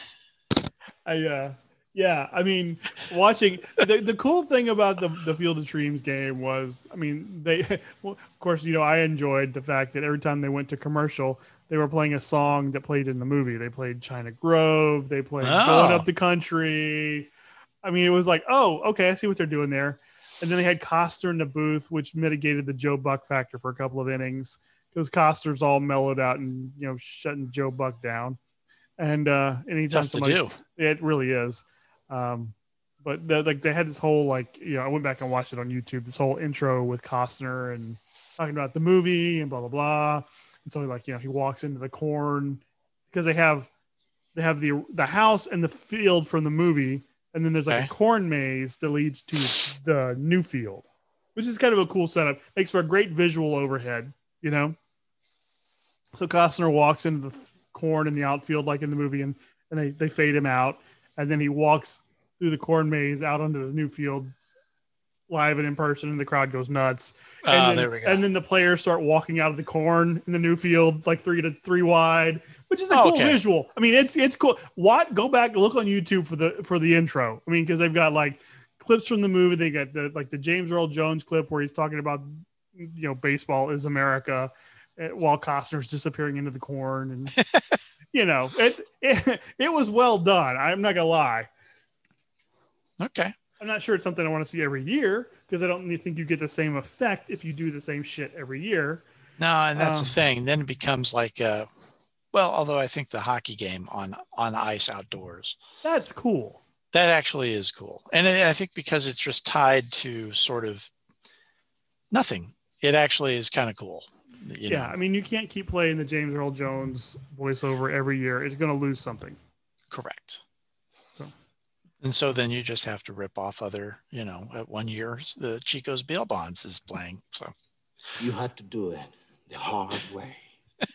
I uh yeah, I mean, watching the, the cool thing about the the Field of Dreams game was, I mean, they well, of course, you know, I enjoyed the fact that every time they went to commercial, they were playing a song that played in the movie. They played China Grove, they played Oh. Going Up the Country. I mean, it was like, oh, okay, I see what they're doing there. And then they had Costner in the booth, which mitigated the Joe Buck factor for a couple of innings because Costner's all mellowed out and you know shutting Joe Buck down. And uh anytime Tough to somebody do. it really is. Um, but the, like they had this whole like you know I went back and watched it on YouTube. This whole intro with Costner and talking about the movie and blah blah blah. And so like you know he walks into the corn because they have they have the the house and the field from the movie, and then there's like Okay. a corn maze that leads to the new field, which is kind of a cool setup. Makes for a great visual overhead, you know. So Costner walks into the f- corn in the outfield like in the movie, and and they they fade him out, and then he walks through the corn maze out onto the new field live and in person and the crowd goes nuts. And, Ah, then, there we go. and then the players start walking out of the corn in the new field like three to three wide which is a Oh, cool okay. visual. I mean it's it's cool. What? Go back look on youtube for the for the intro. I mean because they've got like clips from the movie. They got the like the james earl jones clip where he's talking about you know baseball is america eh, while costner's disappearing into the corn and you know it's it, it was well done. I'm not gonna lie. Okay. I'm not sure it's something I want to see every year because I don't think you get the same effect if you do the same shit every year. No, and that's Um, the thing. Then it becomes like, uh, well, although I think the hockey game on on ice outdoors That's cool. that actually is cool, and I think because it's just tied to sort of nothing, it actually is kind of cool. you yeah, know. I mean, you can't keep playing the James Earl Jones voiceover every year. It's going to lose something. correct. So. And so then you just have to rip off other, you know, at one year the Chico's Bail Bonds is playing. So You had to do it the hard way.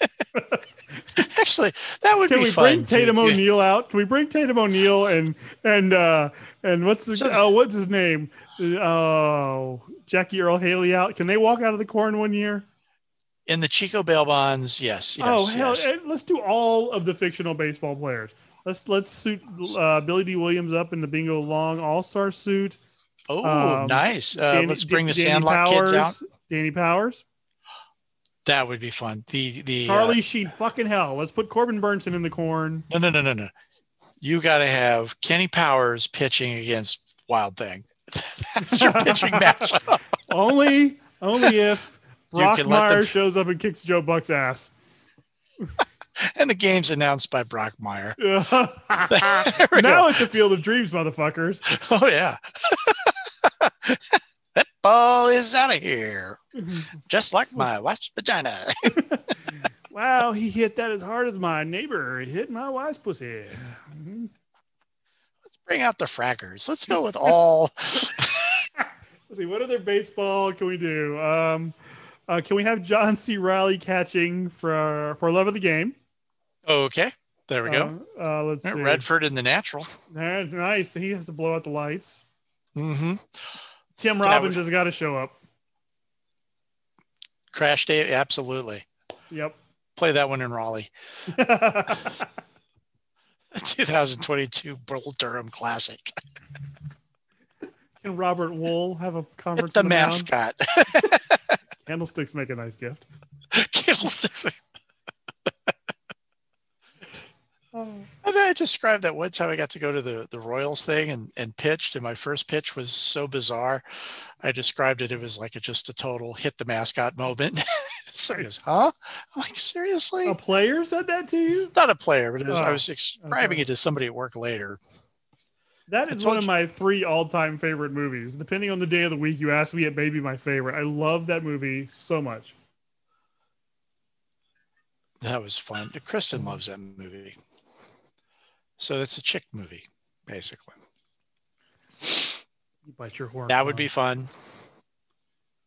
actually, that would Can be we fun. bring to- Tatum yeah. O'Neal out? Can we bring Tatum O'Neal and and uh and what's the So- oh what's his name? Oh, Jackie Earle Haley out. Can they walk out of the corn one year? in the Chico Bail Bonds? Yes. yes oh hell, yes. let's do all of the fictional baseball players. Let's let's suit uh, Billy D. Williams up in the Bingo Long All Star suit. Oh, um, nice. Uh, Danny- let's bring the Danny Sandlot kids out. Danny Powers, That would be fun. The the uh, Charlie Sheen. Fucking hell. Let's put Corbin Bernsen in the corn. no no no no no. You got to have Kenny Powers pitching against Wild Thing. That's your pitching matchup. only only if Brock let them- Meyer shows up and kicks Joe Buck's ass. And the game's announced by Brock Meyer. now go. it's a field of dreams, motherfuckers. Oh yeah. that ball is out of here. Just like my wife's vagina. Wow, he hit that as hard as my neighbor hit my wife's pussy. Let's bring out the frackers. Let's go with all. Let's see, what other baseball can we do? Um, uh, can we have John C. Reilly catching for for love of the game? Okay. There we go. Uh, uh, let's see. Redford in the natural. Nice. He has to blow out the lights. Mm-hmm. Tim Robbins has got to show up. Crash day. Absolutely. Yep. Play that one in Raleigh. 2022 Bull Durham Classic. Can Robert Wuhl have a conference? the the mascot. Candlesticks make a nice gift. Candlesticks. Oh. I think I described that one time I got to go to the, the Royals thing and, and pitched, and my first pitch was so bizarre. I described it, it was like a, just a total hit the mascot moment. so he goes, huh? I'm like, seriously? A player said that to you? Not a player, but it was, I Oh, was describing okay. it to somebody at work later. That is I one of my three all-time favorite movies. Depending on the day of the week, you ask me, it may be my favorite. I love that movie so much. That was fun. Kristen mm. loves that movie. So it's a chick movie, basically. You bite your horn. That would be fun.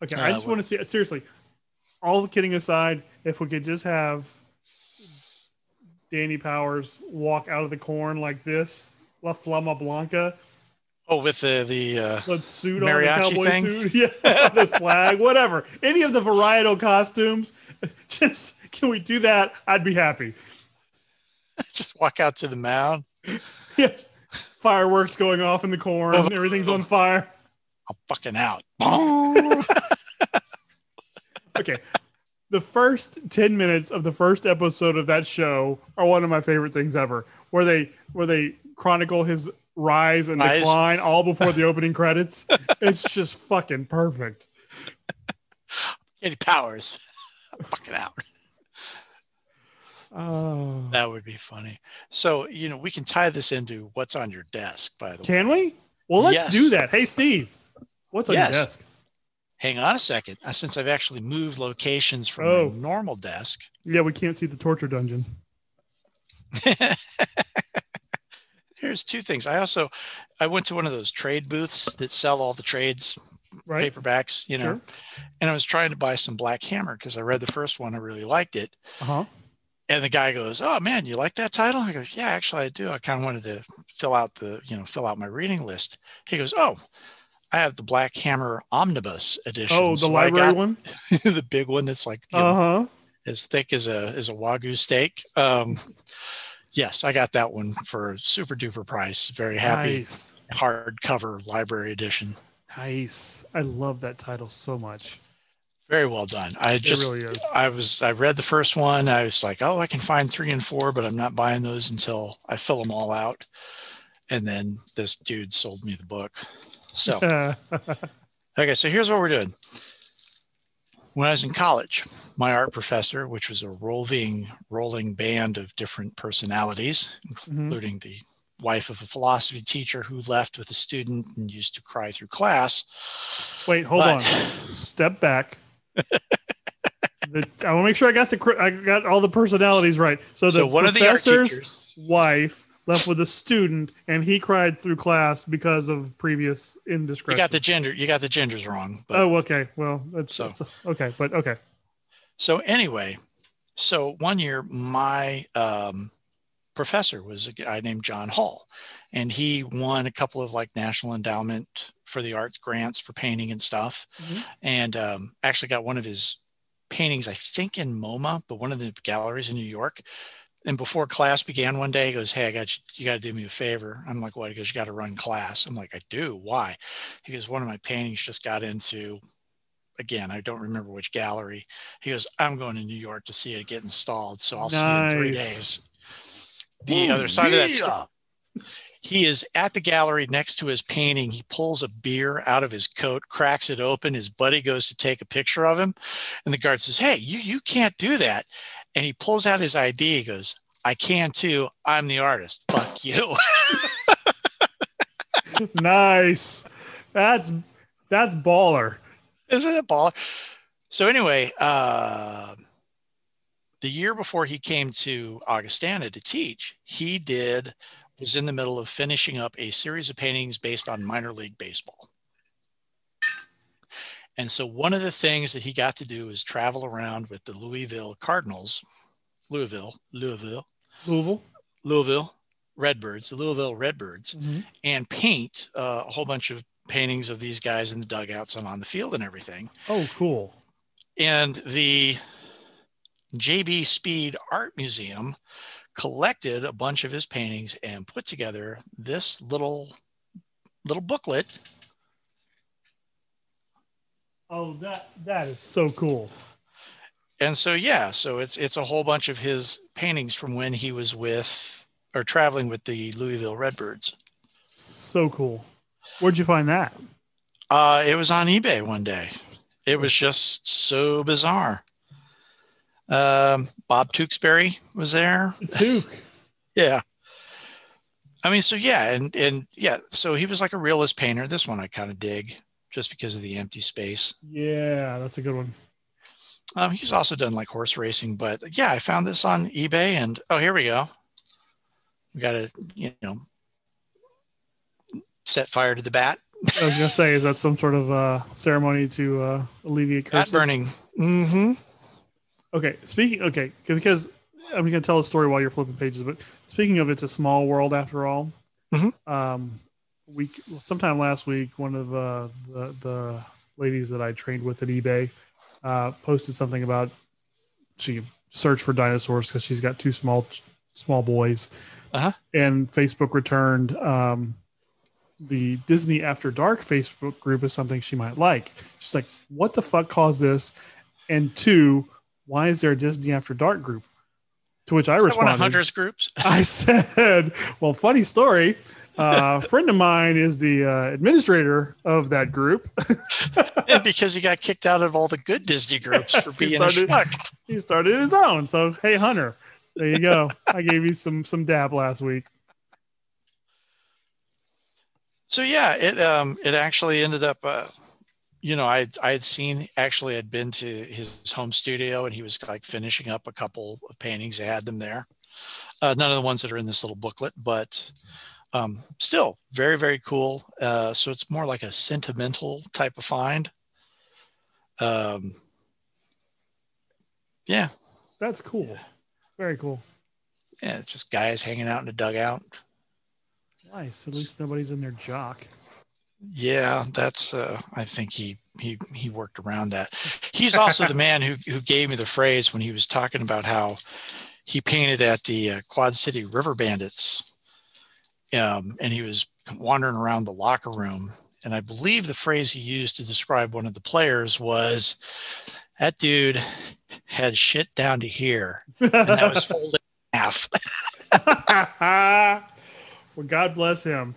Okay, Uh, I just want to see seriously. All the kidding aside, if we could just have Danny Powers walk out of the corn like this, La Flama Blanca, Oh, with the the uh, let's suit on the Mariachi cowboy thing? suit, yeah, the flag, whatever. Any of the varietal costumes, just can we do that? I'd be happy. just walk out to the mound. Yeah, fireworks going off in the corn, oh. everything's on fire. I'm fucking out. Boom. okay. The first 10 minutes of the first episode of that show are one of my favorite things ever. Where they where they chronicle his rise and Rise. decline all before the opening credits. It's just fucking perfect. Any powers. I'm fucking out. Oh. That would be funny. So, you know, we can tie this into what's on your desk, by the way. Can we? Well, let's Yes. do that. Hey Steve, what's on Yes. your desk? hang on a second. Uh, Since I've actually moved locations from Oh. my normal desk, Yeah, we can't see the torture dungeon. there's two things. I also I went to one of those trade booths that sell all the trades Right. paperbacks, you know, Sure. and I was trying to buy some Black Hammer because I read the first one. I really liked it. Uh huh. And the guy goes, "Oh man, you like that title?" I go, "Yeah, actually, I do. I kind of wanted to fill out the, you know, fill out my reading list." He goes, "Oh, I have the Black Hammer Omnibus edition. Oh, the So library one. the big one that's like you Uh huh. as thick as a as a wagyu steak." Um, yes, I got that one for super duper price. Very happy Nice. hardcover library edition. Nice. I love that title so much. Very well done. I just really is. I was I read the first one. I was like, oh, I can find three and four, but I'm not buying those until I fill them all out. And then this dude sold me the book. So okay, so here's what we're doing. When I was in college, my art professor, which was a roving, rolling band of different personalities, Mhm. including the wife of a philosophy teacher who left with a student and used to cry through class. Wait, hold But- on. Step back. The- I want to make sure I got the I got all the personalities right. So the So one of the professor's wife left with a student, and he cried through class because of previous indiscretion. you got the gender, you got the genders wrong. But oh, okay. Well, that's, So- that's- okay, but okay. So anyway, so one year my um, professor was a guy named John Hall, and he won a couple of like national endowment for the art grants for painting and stuff, Mhm. and um, actually got one of his paintings, I think in MoMA, but one of the galleries in New York. And before class began one day, he goes, "Hey, I got you. You got to do me a favor." I'm like, "What?" He goes, "You got to run class." I'm like, "I do. Why?" He goes, "One of my paintings just got into." Again, I don't remember which gallery. He goes, I'm going to New York to see it get installed. So I'll see you in three days. The other side of that story, he is at the gallery next to his painting. He pulls a beer out of his coat, cracks it open. His buddy goes to take a picture of him. And the guard says, Hey, you, you can't do that. And he pulls out his ID. He goes, I can too. I'm the artist. Fuck you. nice. That's that's baller. Isn't it ball? So anyway, uh, the year before he came to Augustana to teach, he did was in the middle of finishing up a series of paintings based on minor league baseball. And so one of the things that he got to do is travel around with the Louisville Cardinals, Louisville, Louisville, Louisville. Louisville Redbirds, the Louisville Redbirds, Mhm. and paint uh, a whole bunch of paintings of these guys in the dugouts and on the field and everything. Oh, cool. And the JB Speed Art Museum collected a bunch of his paintings and put together this little little booklet. Oh, that that is so cool. And so yeah, so it's it's a whole bunch of his paintings from when he was with or traveling with the Louisville Redbirds. So cool. Where'd you find that? Uh, it was on eBay one day. It was just so bizarre. Um, Bob Tewksbury was there. Duke. Yeah. I mean, so yeah, and and yeah, so he was like a realist painter. This one I kind of dig just because of the empty space. Yeah, that's a good one. Um, he's also done like horse racing, but yeah, I found this on eBay, and oh, here we go. We got to you know set fire to the bat. I was gonna say, is that some sort of uh, ceremony to uh, alleviate Bat burning. Mm-hmm. Okay, speaking. Okay, because I'm gonna tell a story while you're flipping pages. But speaking of, it's a small world after all. Mhm. Um, week sometime last week, one of uh, the the ladies that I trained with at eBay uh, posted something about she searched for dinosaurs because she's got two small small boys, Uh-huh. and Facebook returned. Um, the Disney After Dark Facebook group is something she might like. She's like, "What the fuck caused this?" And two, why is there a Disney After Dark group? To which I One of responded, Hunter's groups. I said, "Well, funny story. Uh, a friend of mine is the uh, administrator of that group. Yeah, because he got kicked out of all the good Disney groups for Yes, being a started- schmuck. he started his own. So, hey, Hunter, there you go. I gave you some some dab last week. So yeah, it um it actually ended up uh, you know, I I had seen actually I'd been to his home studio and he was like finishing up a couple of paintings. They had them there. Uh, none of the ones that are in this little booklet, but um, still very very cool. Uh, so it's more like a sentimental type of find. Um, yeah, That's cool. Very cool. yeah, it's just guys hanging out in a dugout. Nice. At least nobody's in their jock. Yeah, that's. Uh, I think he he he worked around that. He's also the man who who gave me the phrase when he was talking about how he painted at the uh, Quad City River Bandits, um, and he was wandering around the locker room. And I believe the phrase he used to describe one of the players was, "That dude had shit down to here, and that was folded in half." well, God bless him.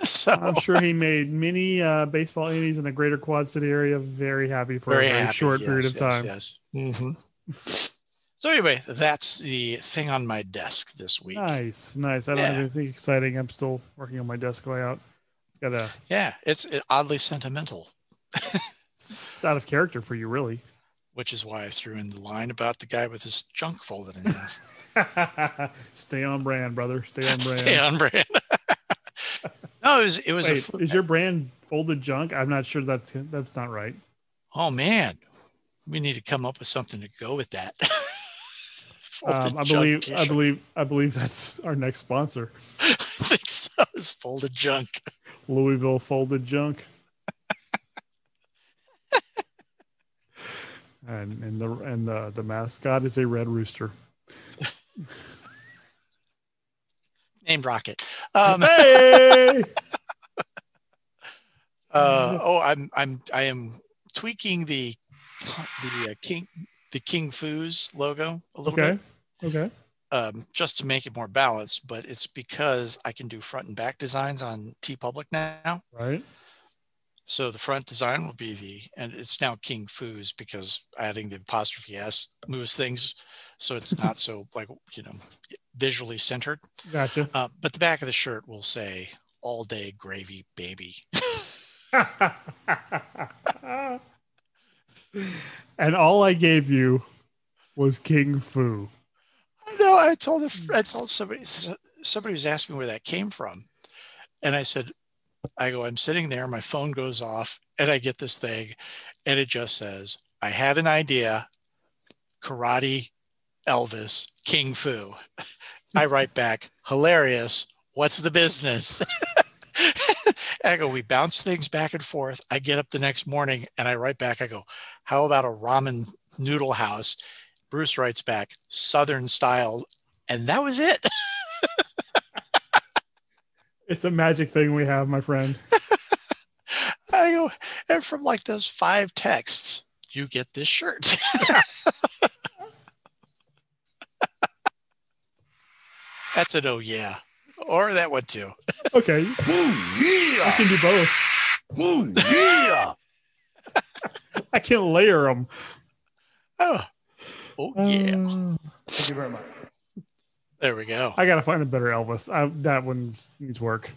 so I'm sure he made many uh, baseball indies in the greater Quad City area very happy for very a very happy. short Yes, period of yes, time. Yes. Mhm. So anyway, that's the thing on my desk this week. Nice, nice. I don't have anything exciting. I'm still working on my desk layout. Got a Yeah, it's oddly sentimental, it's out of character for you, really. which is why I threw in the line about the guy with his junk folded in half. Stay on brand, brother. Stay on brand. Stay on brand. No, it was it was Wait, fl- is your brand folded junk? I'm not sure that's that's not right. oh man, we need to come up with something to go with that. Um, I believe I t-shirt. believe I believe that's our next sponsor, I think so. It's folded junk. Louisville Folded Junk. and and the and the the mascot is a red rooster. Named Rocket. Um, Hey! uh, oh, I'm I'm I am tweaking the the uh, King the King Foos logo a little okay. bit. Okay. um, just to make it more balanced, but it's because I can do front and back designs on TeePublic now. Right. So the front design will be the, and it's now King Foos because adding the apostrophe S moves things so it's not so like, you know, visually centered. Gotcha. Uh, but the back of the shirt will say all day gravy baby. and all I gave you was King Fu. I know. I told a, I told somebody somebody was asking me where that came from, and I said, I go, I'm sitting there, my phone goes off, and I get this thing, and it just says, I had an idea, karate, Elvis, King Fu. I write back, hilarious. What's the business? I go, we bounce things back and forth. I get up the next morning and I write back, I go, how about a ramen noodle house? Bruce writes back, Southern style. And that was it. It's a magic thing we have, my friend. I go, and from like those five texts, you get this shirt. That's an oh yeah. Or that one too. Okay. Oh, yeah, I can do both. Ooh, yeah. I can layer them. Oh, oh yeah. Uh, Thank you very much. There we go. I gotta find a better Elvis. I, that one needs work.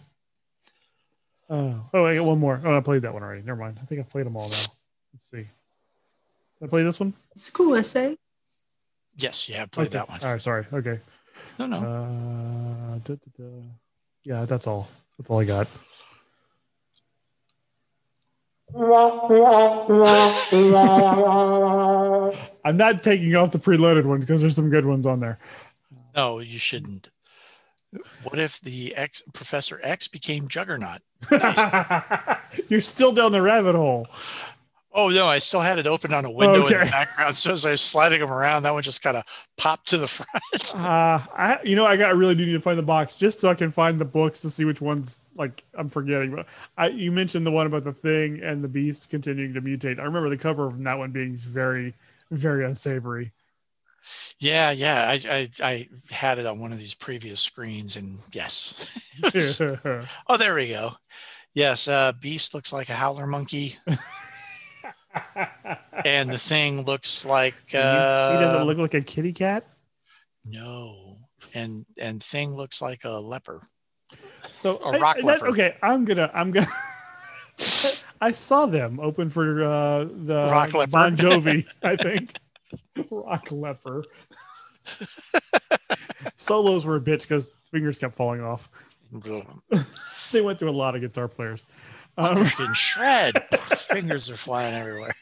Oh, oh, I got one more. Oh, I played that one already. Never mind. I think I played them all now. Let's see. Did I play this one? It's cool essay. Yes, you have played Okay. that one. All right, sorry. Okay. No, no. Uh, da, da, da. Yeah, that's all. That's all I got. I'm not taking off the preloaded ones because there's some good ones on there. No, you shouldn't. What if the X Professor X became Juggernaut? You're still down the rabbit hole. Oh no, I still had it open on a window in the background. So as I was sliding them around, that one just kind of popped to the front. Uh, I, you know, I got I really do need to find the box just so I can find the books to see which ones like I'm forgetting. But I, you mentioned the one about the thing and the beast continuing to mutate. I remember the cover of that one being very, very unsavory. Yeah, yeah. I, I I had it on one of these previous screens, and yes. oh, there we go. Yes, uh, Beast looks like a howler monkey, and the thing looks like he uh, doesn't look like a kitty cat. no, and and thing looks like a leper. So A I- rock that- leopard. okay, I'm gonna I'm gonna I saw them open for uh, the Rock Leper. Bon Jovi, I think. Rock Leper. Solos were a bitch because fingers kept falling off. They went through a lot of guitar players. Um, in shred. Fingers are flying everywhere.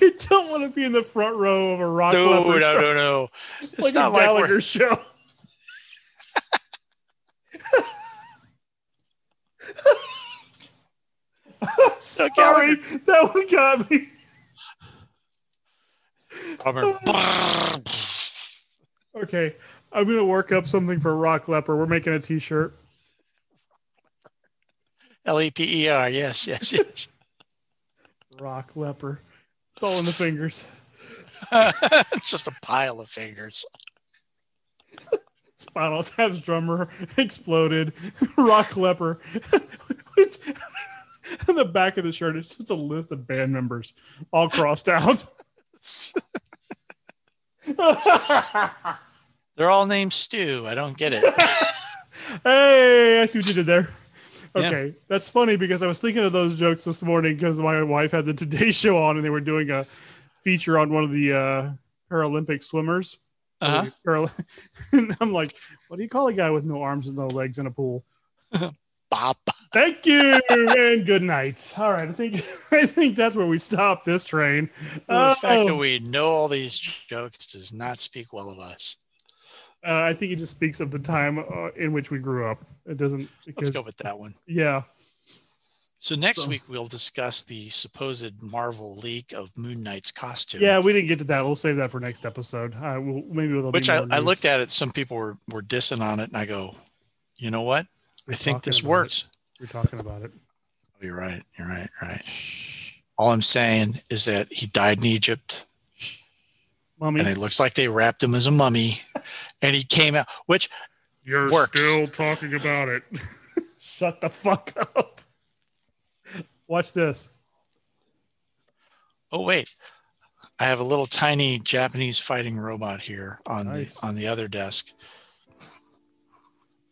you don't want to be in the front row of a Rock No, Leper no, no, no. It's, It's like not a Gallagher we're- show. Sorry, that one got me. Okay, I'm gonna work up something for Rock Leper. We're making a T-shirt. L E P E R. Yes, yes, yes. Rock Leper. It's all in the fingers. it's just a pile of fingers. Spinal Tap's drummer exploded. Rock Leper. Which, on the back of the shirt, it's just a list of band members all crossed out. They're all named Stu. I don't get it. hey, I see what you did there. Yeah. Okay, that's funny because I was thinking of those jokes this morning because my wife had the Today Show on and they were doing a feature on one of the uh, Paralympic swimmers. Uh-huh. And I'm like, what do you call a guy with no arms and no legs in a pool? Thank you and good night. All right, I think I think that's where we stop this train. the fact that Oh, we know all these jokes does not speak well of us. uh, I think it just speaks of the time uh, in which we grew up. It doesn't. Let's go with that one. yeah. So next So- week we'll discuss the supposed Marvel leak of Moon Knight's costume. Yeah, we didn't get to that. We'll save that for next episode. Uh, we'll, maybe we'll Which I, I looked at it. Some people were, were dissing on it, and I go, you know what? I think this works. We're talking about it. Oh, you're right. You're right. Right. All I'm saying is that he died in Egypt, Mummy. and it looks like they wrapped him as a mummy, and he came out. Which you're works. still talking about it. Shut the fuck up. Watch this. oh wait, I have a little tiny Japanese fighting robot here on Nice. the on the other desk.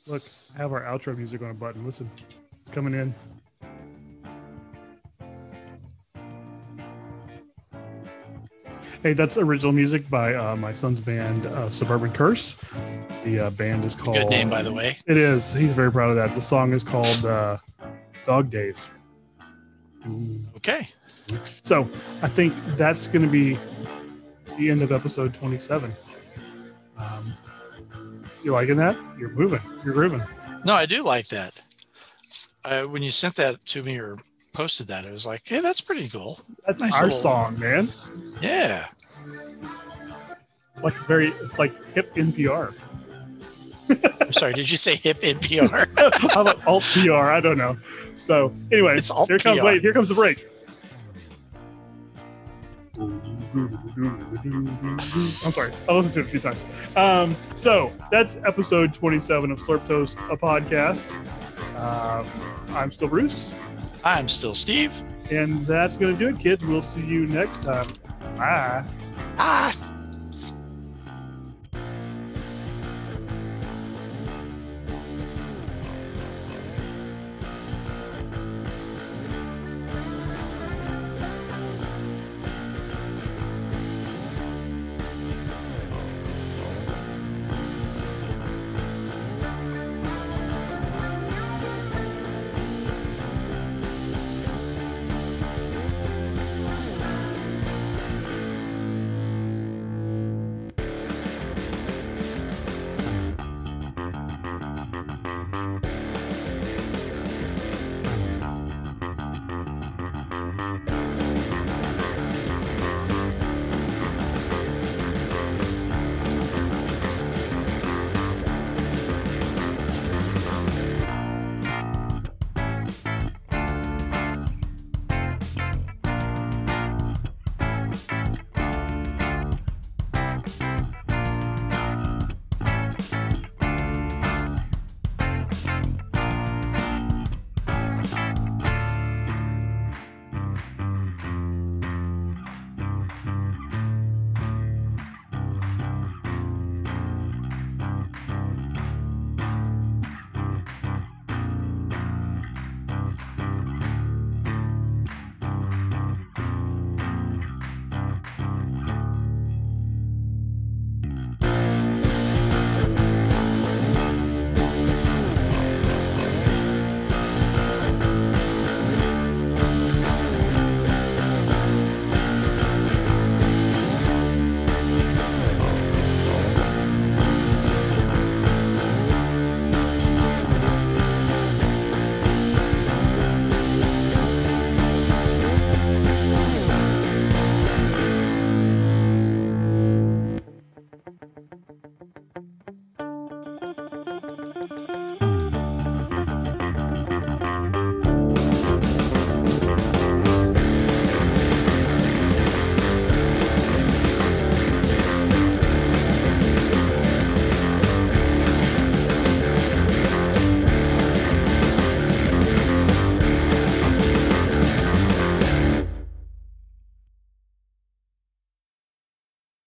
Look, I have our outro music on a button. Listen, it's coming in. Hey, that's original music by uh, my son's band, uh, Suburban Curse. The uh, band is called. Good name, by the way. It is. He's very proud of that. The song is called uh, Dog Days. Okay. So I think that's going to be the end of episode 27. Um, you liking that? You're moving. You're grooving. No, I do like that. Uh, when you sent that to me or posted that, it was like, hey, that's pretty cool. That's Nice our little- song, man. Yeah. It's like very, it's like hip NPR. I'm sorry. Did you say hip NPR? How about alt PR? I don't know. So, anyway, here comes. Wait, here comes the break. I'm sorry. I listened to it a few times. Um, so that's episode 27 of Slurp Toast, a podcast. Uh, I'm still Bruce, I'm still Steve. and that's going to do it, kids. We'll see you next time. Bye. Ah.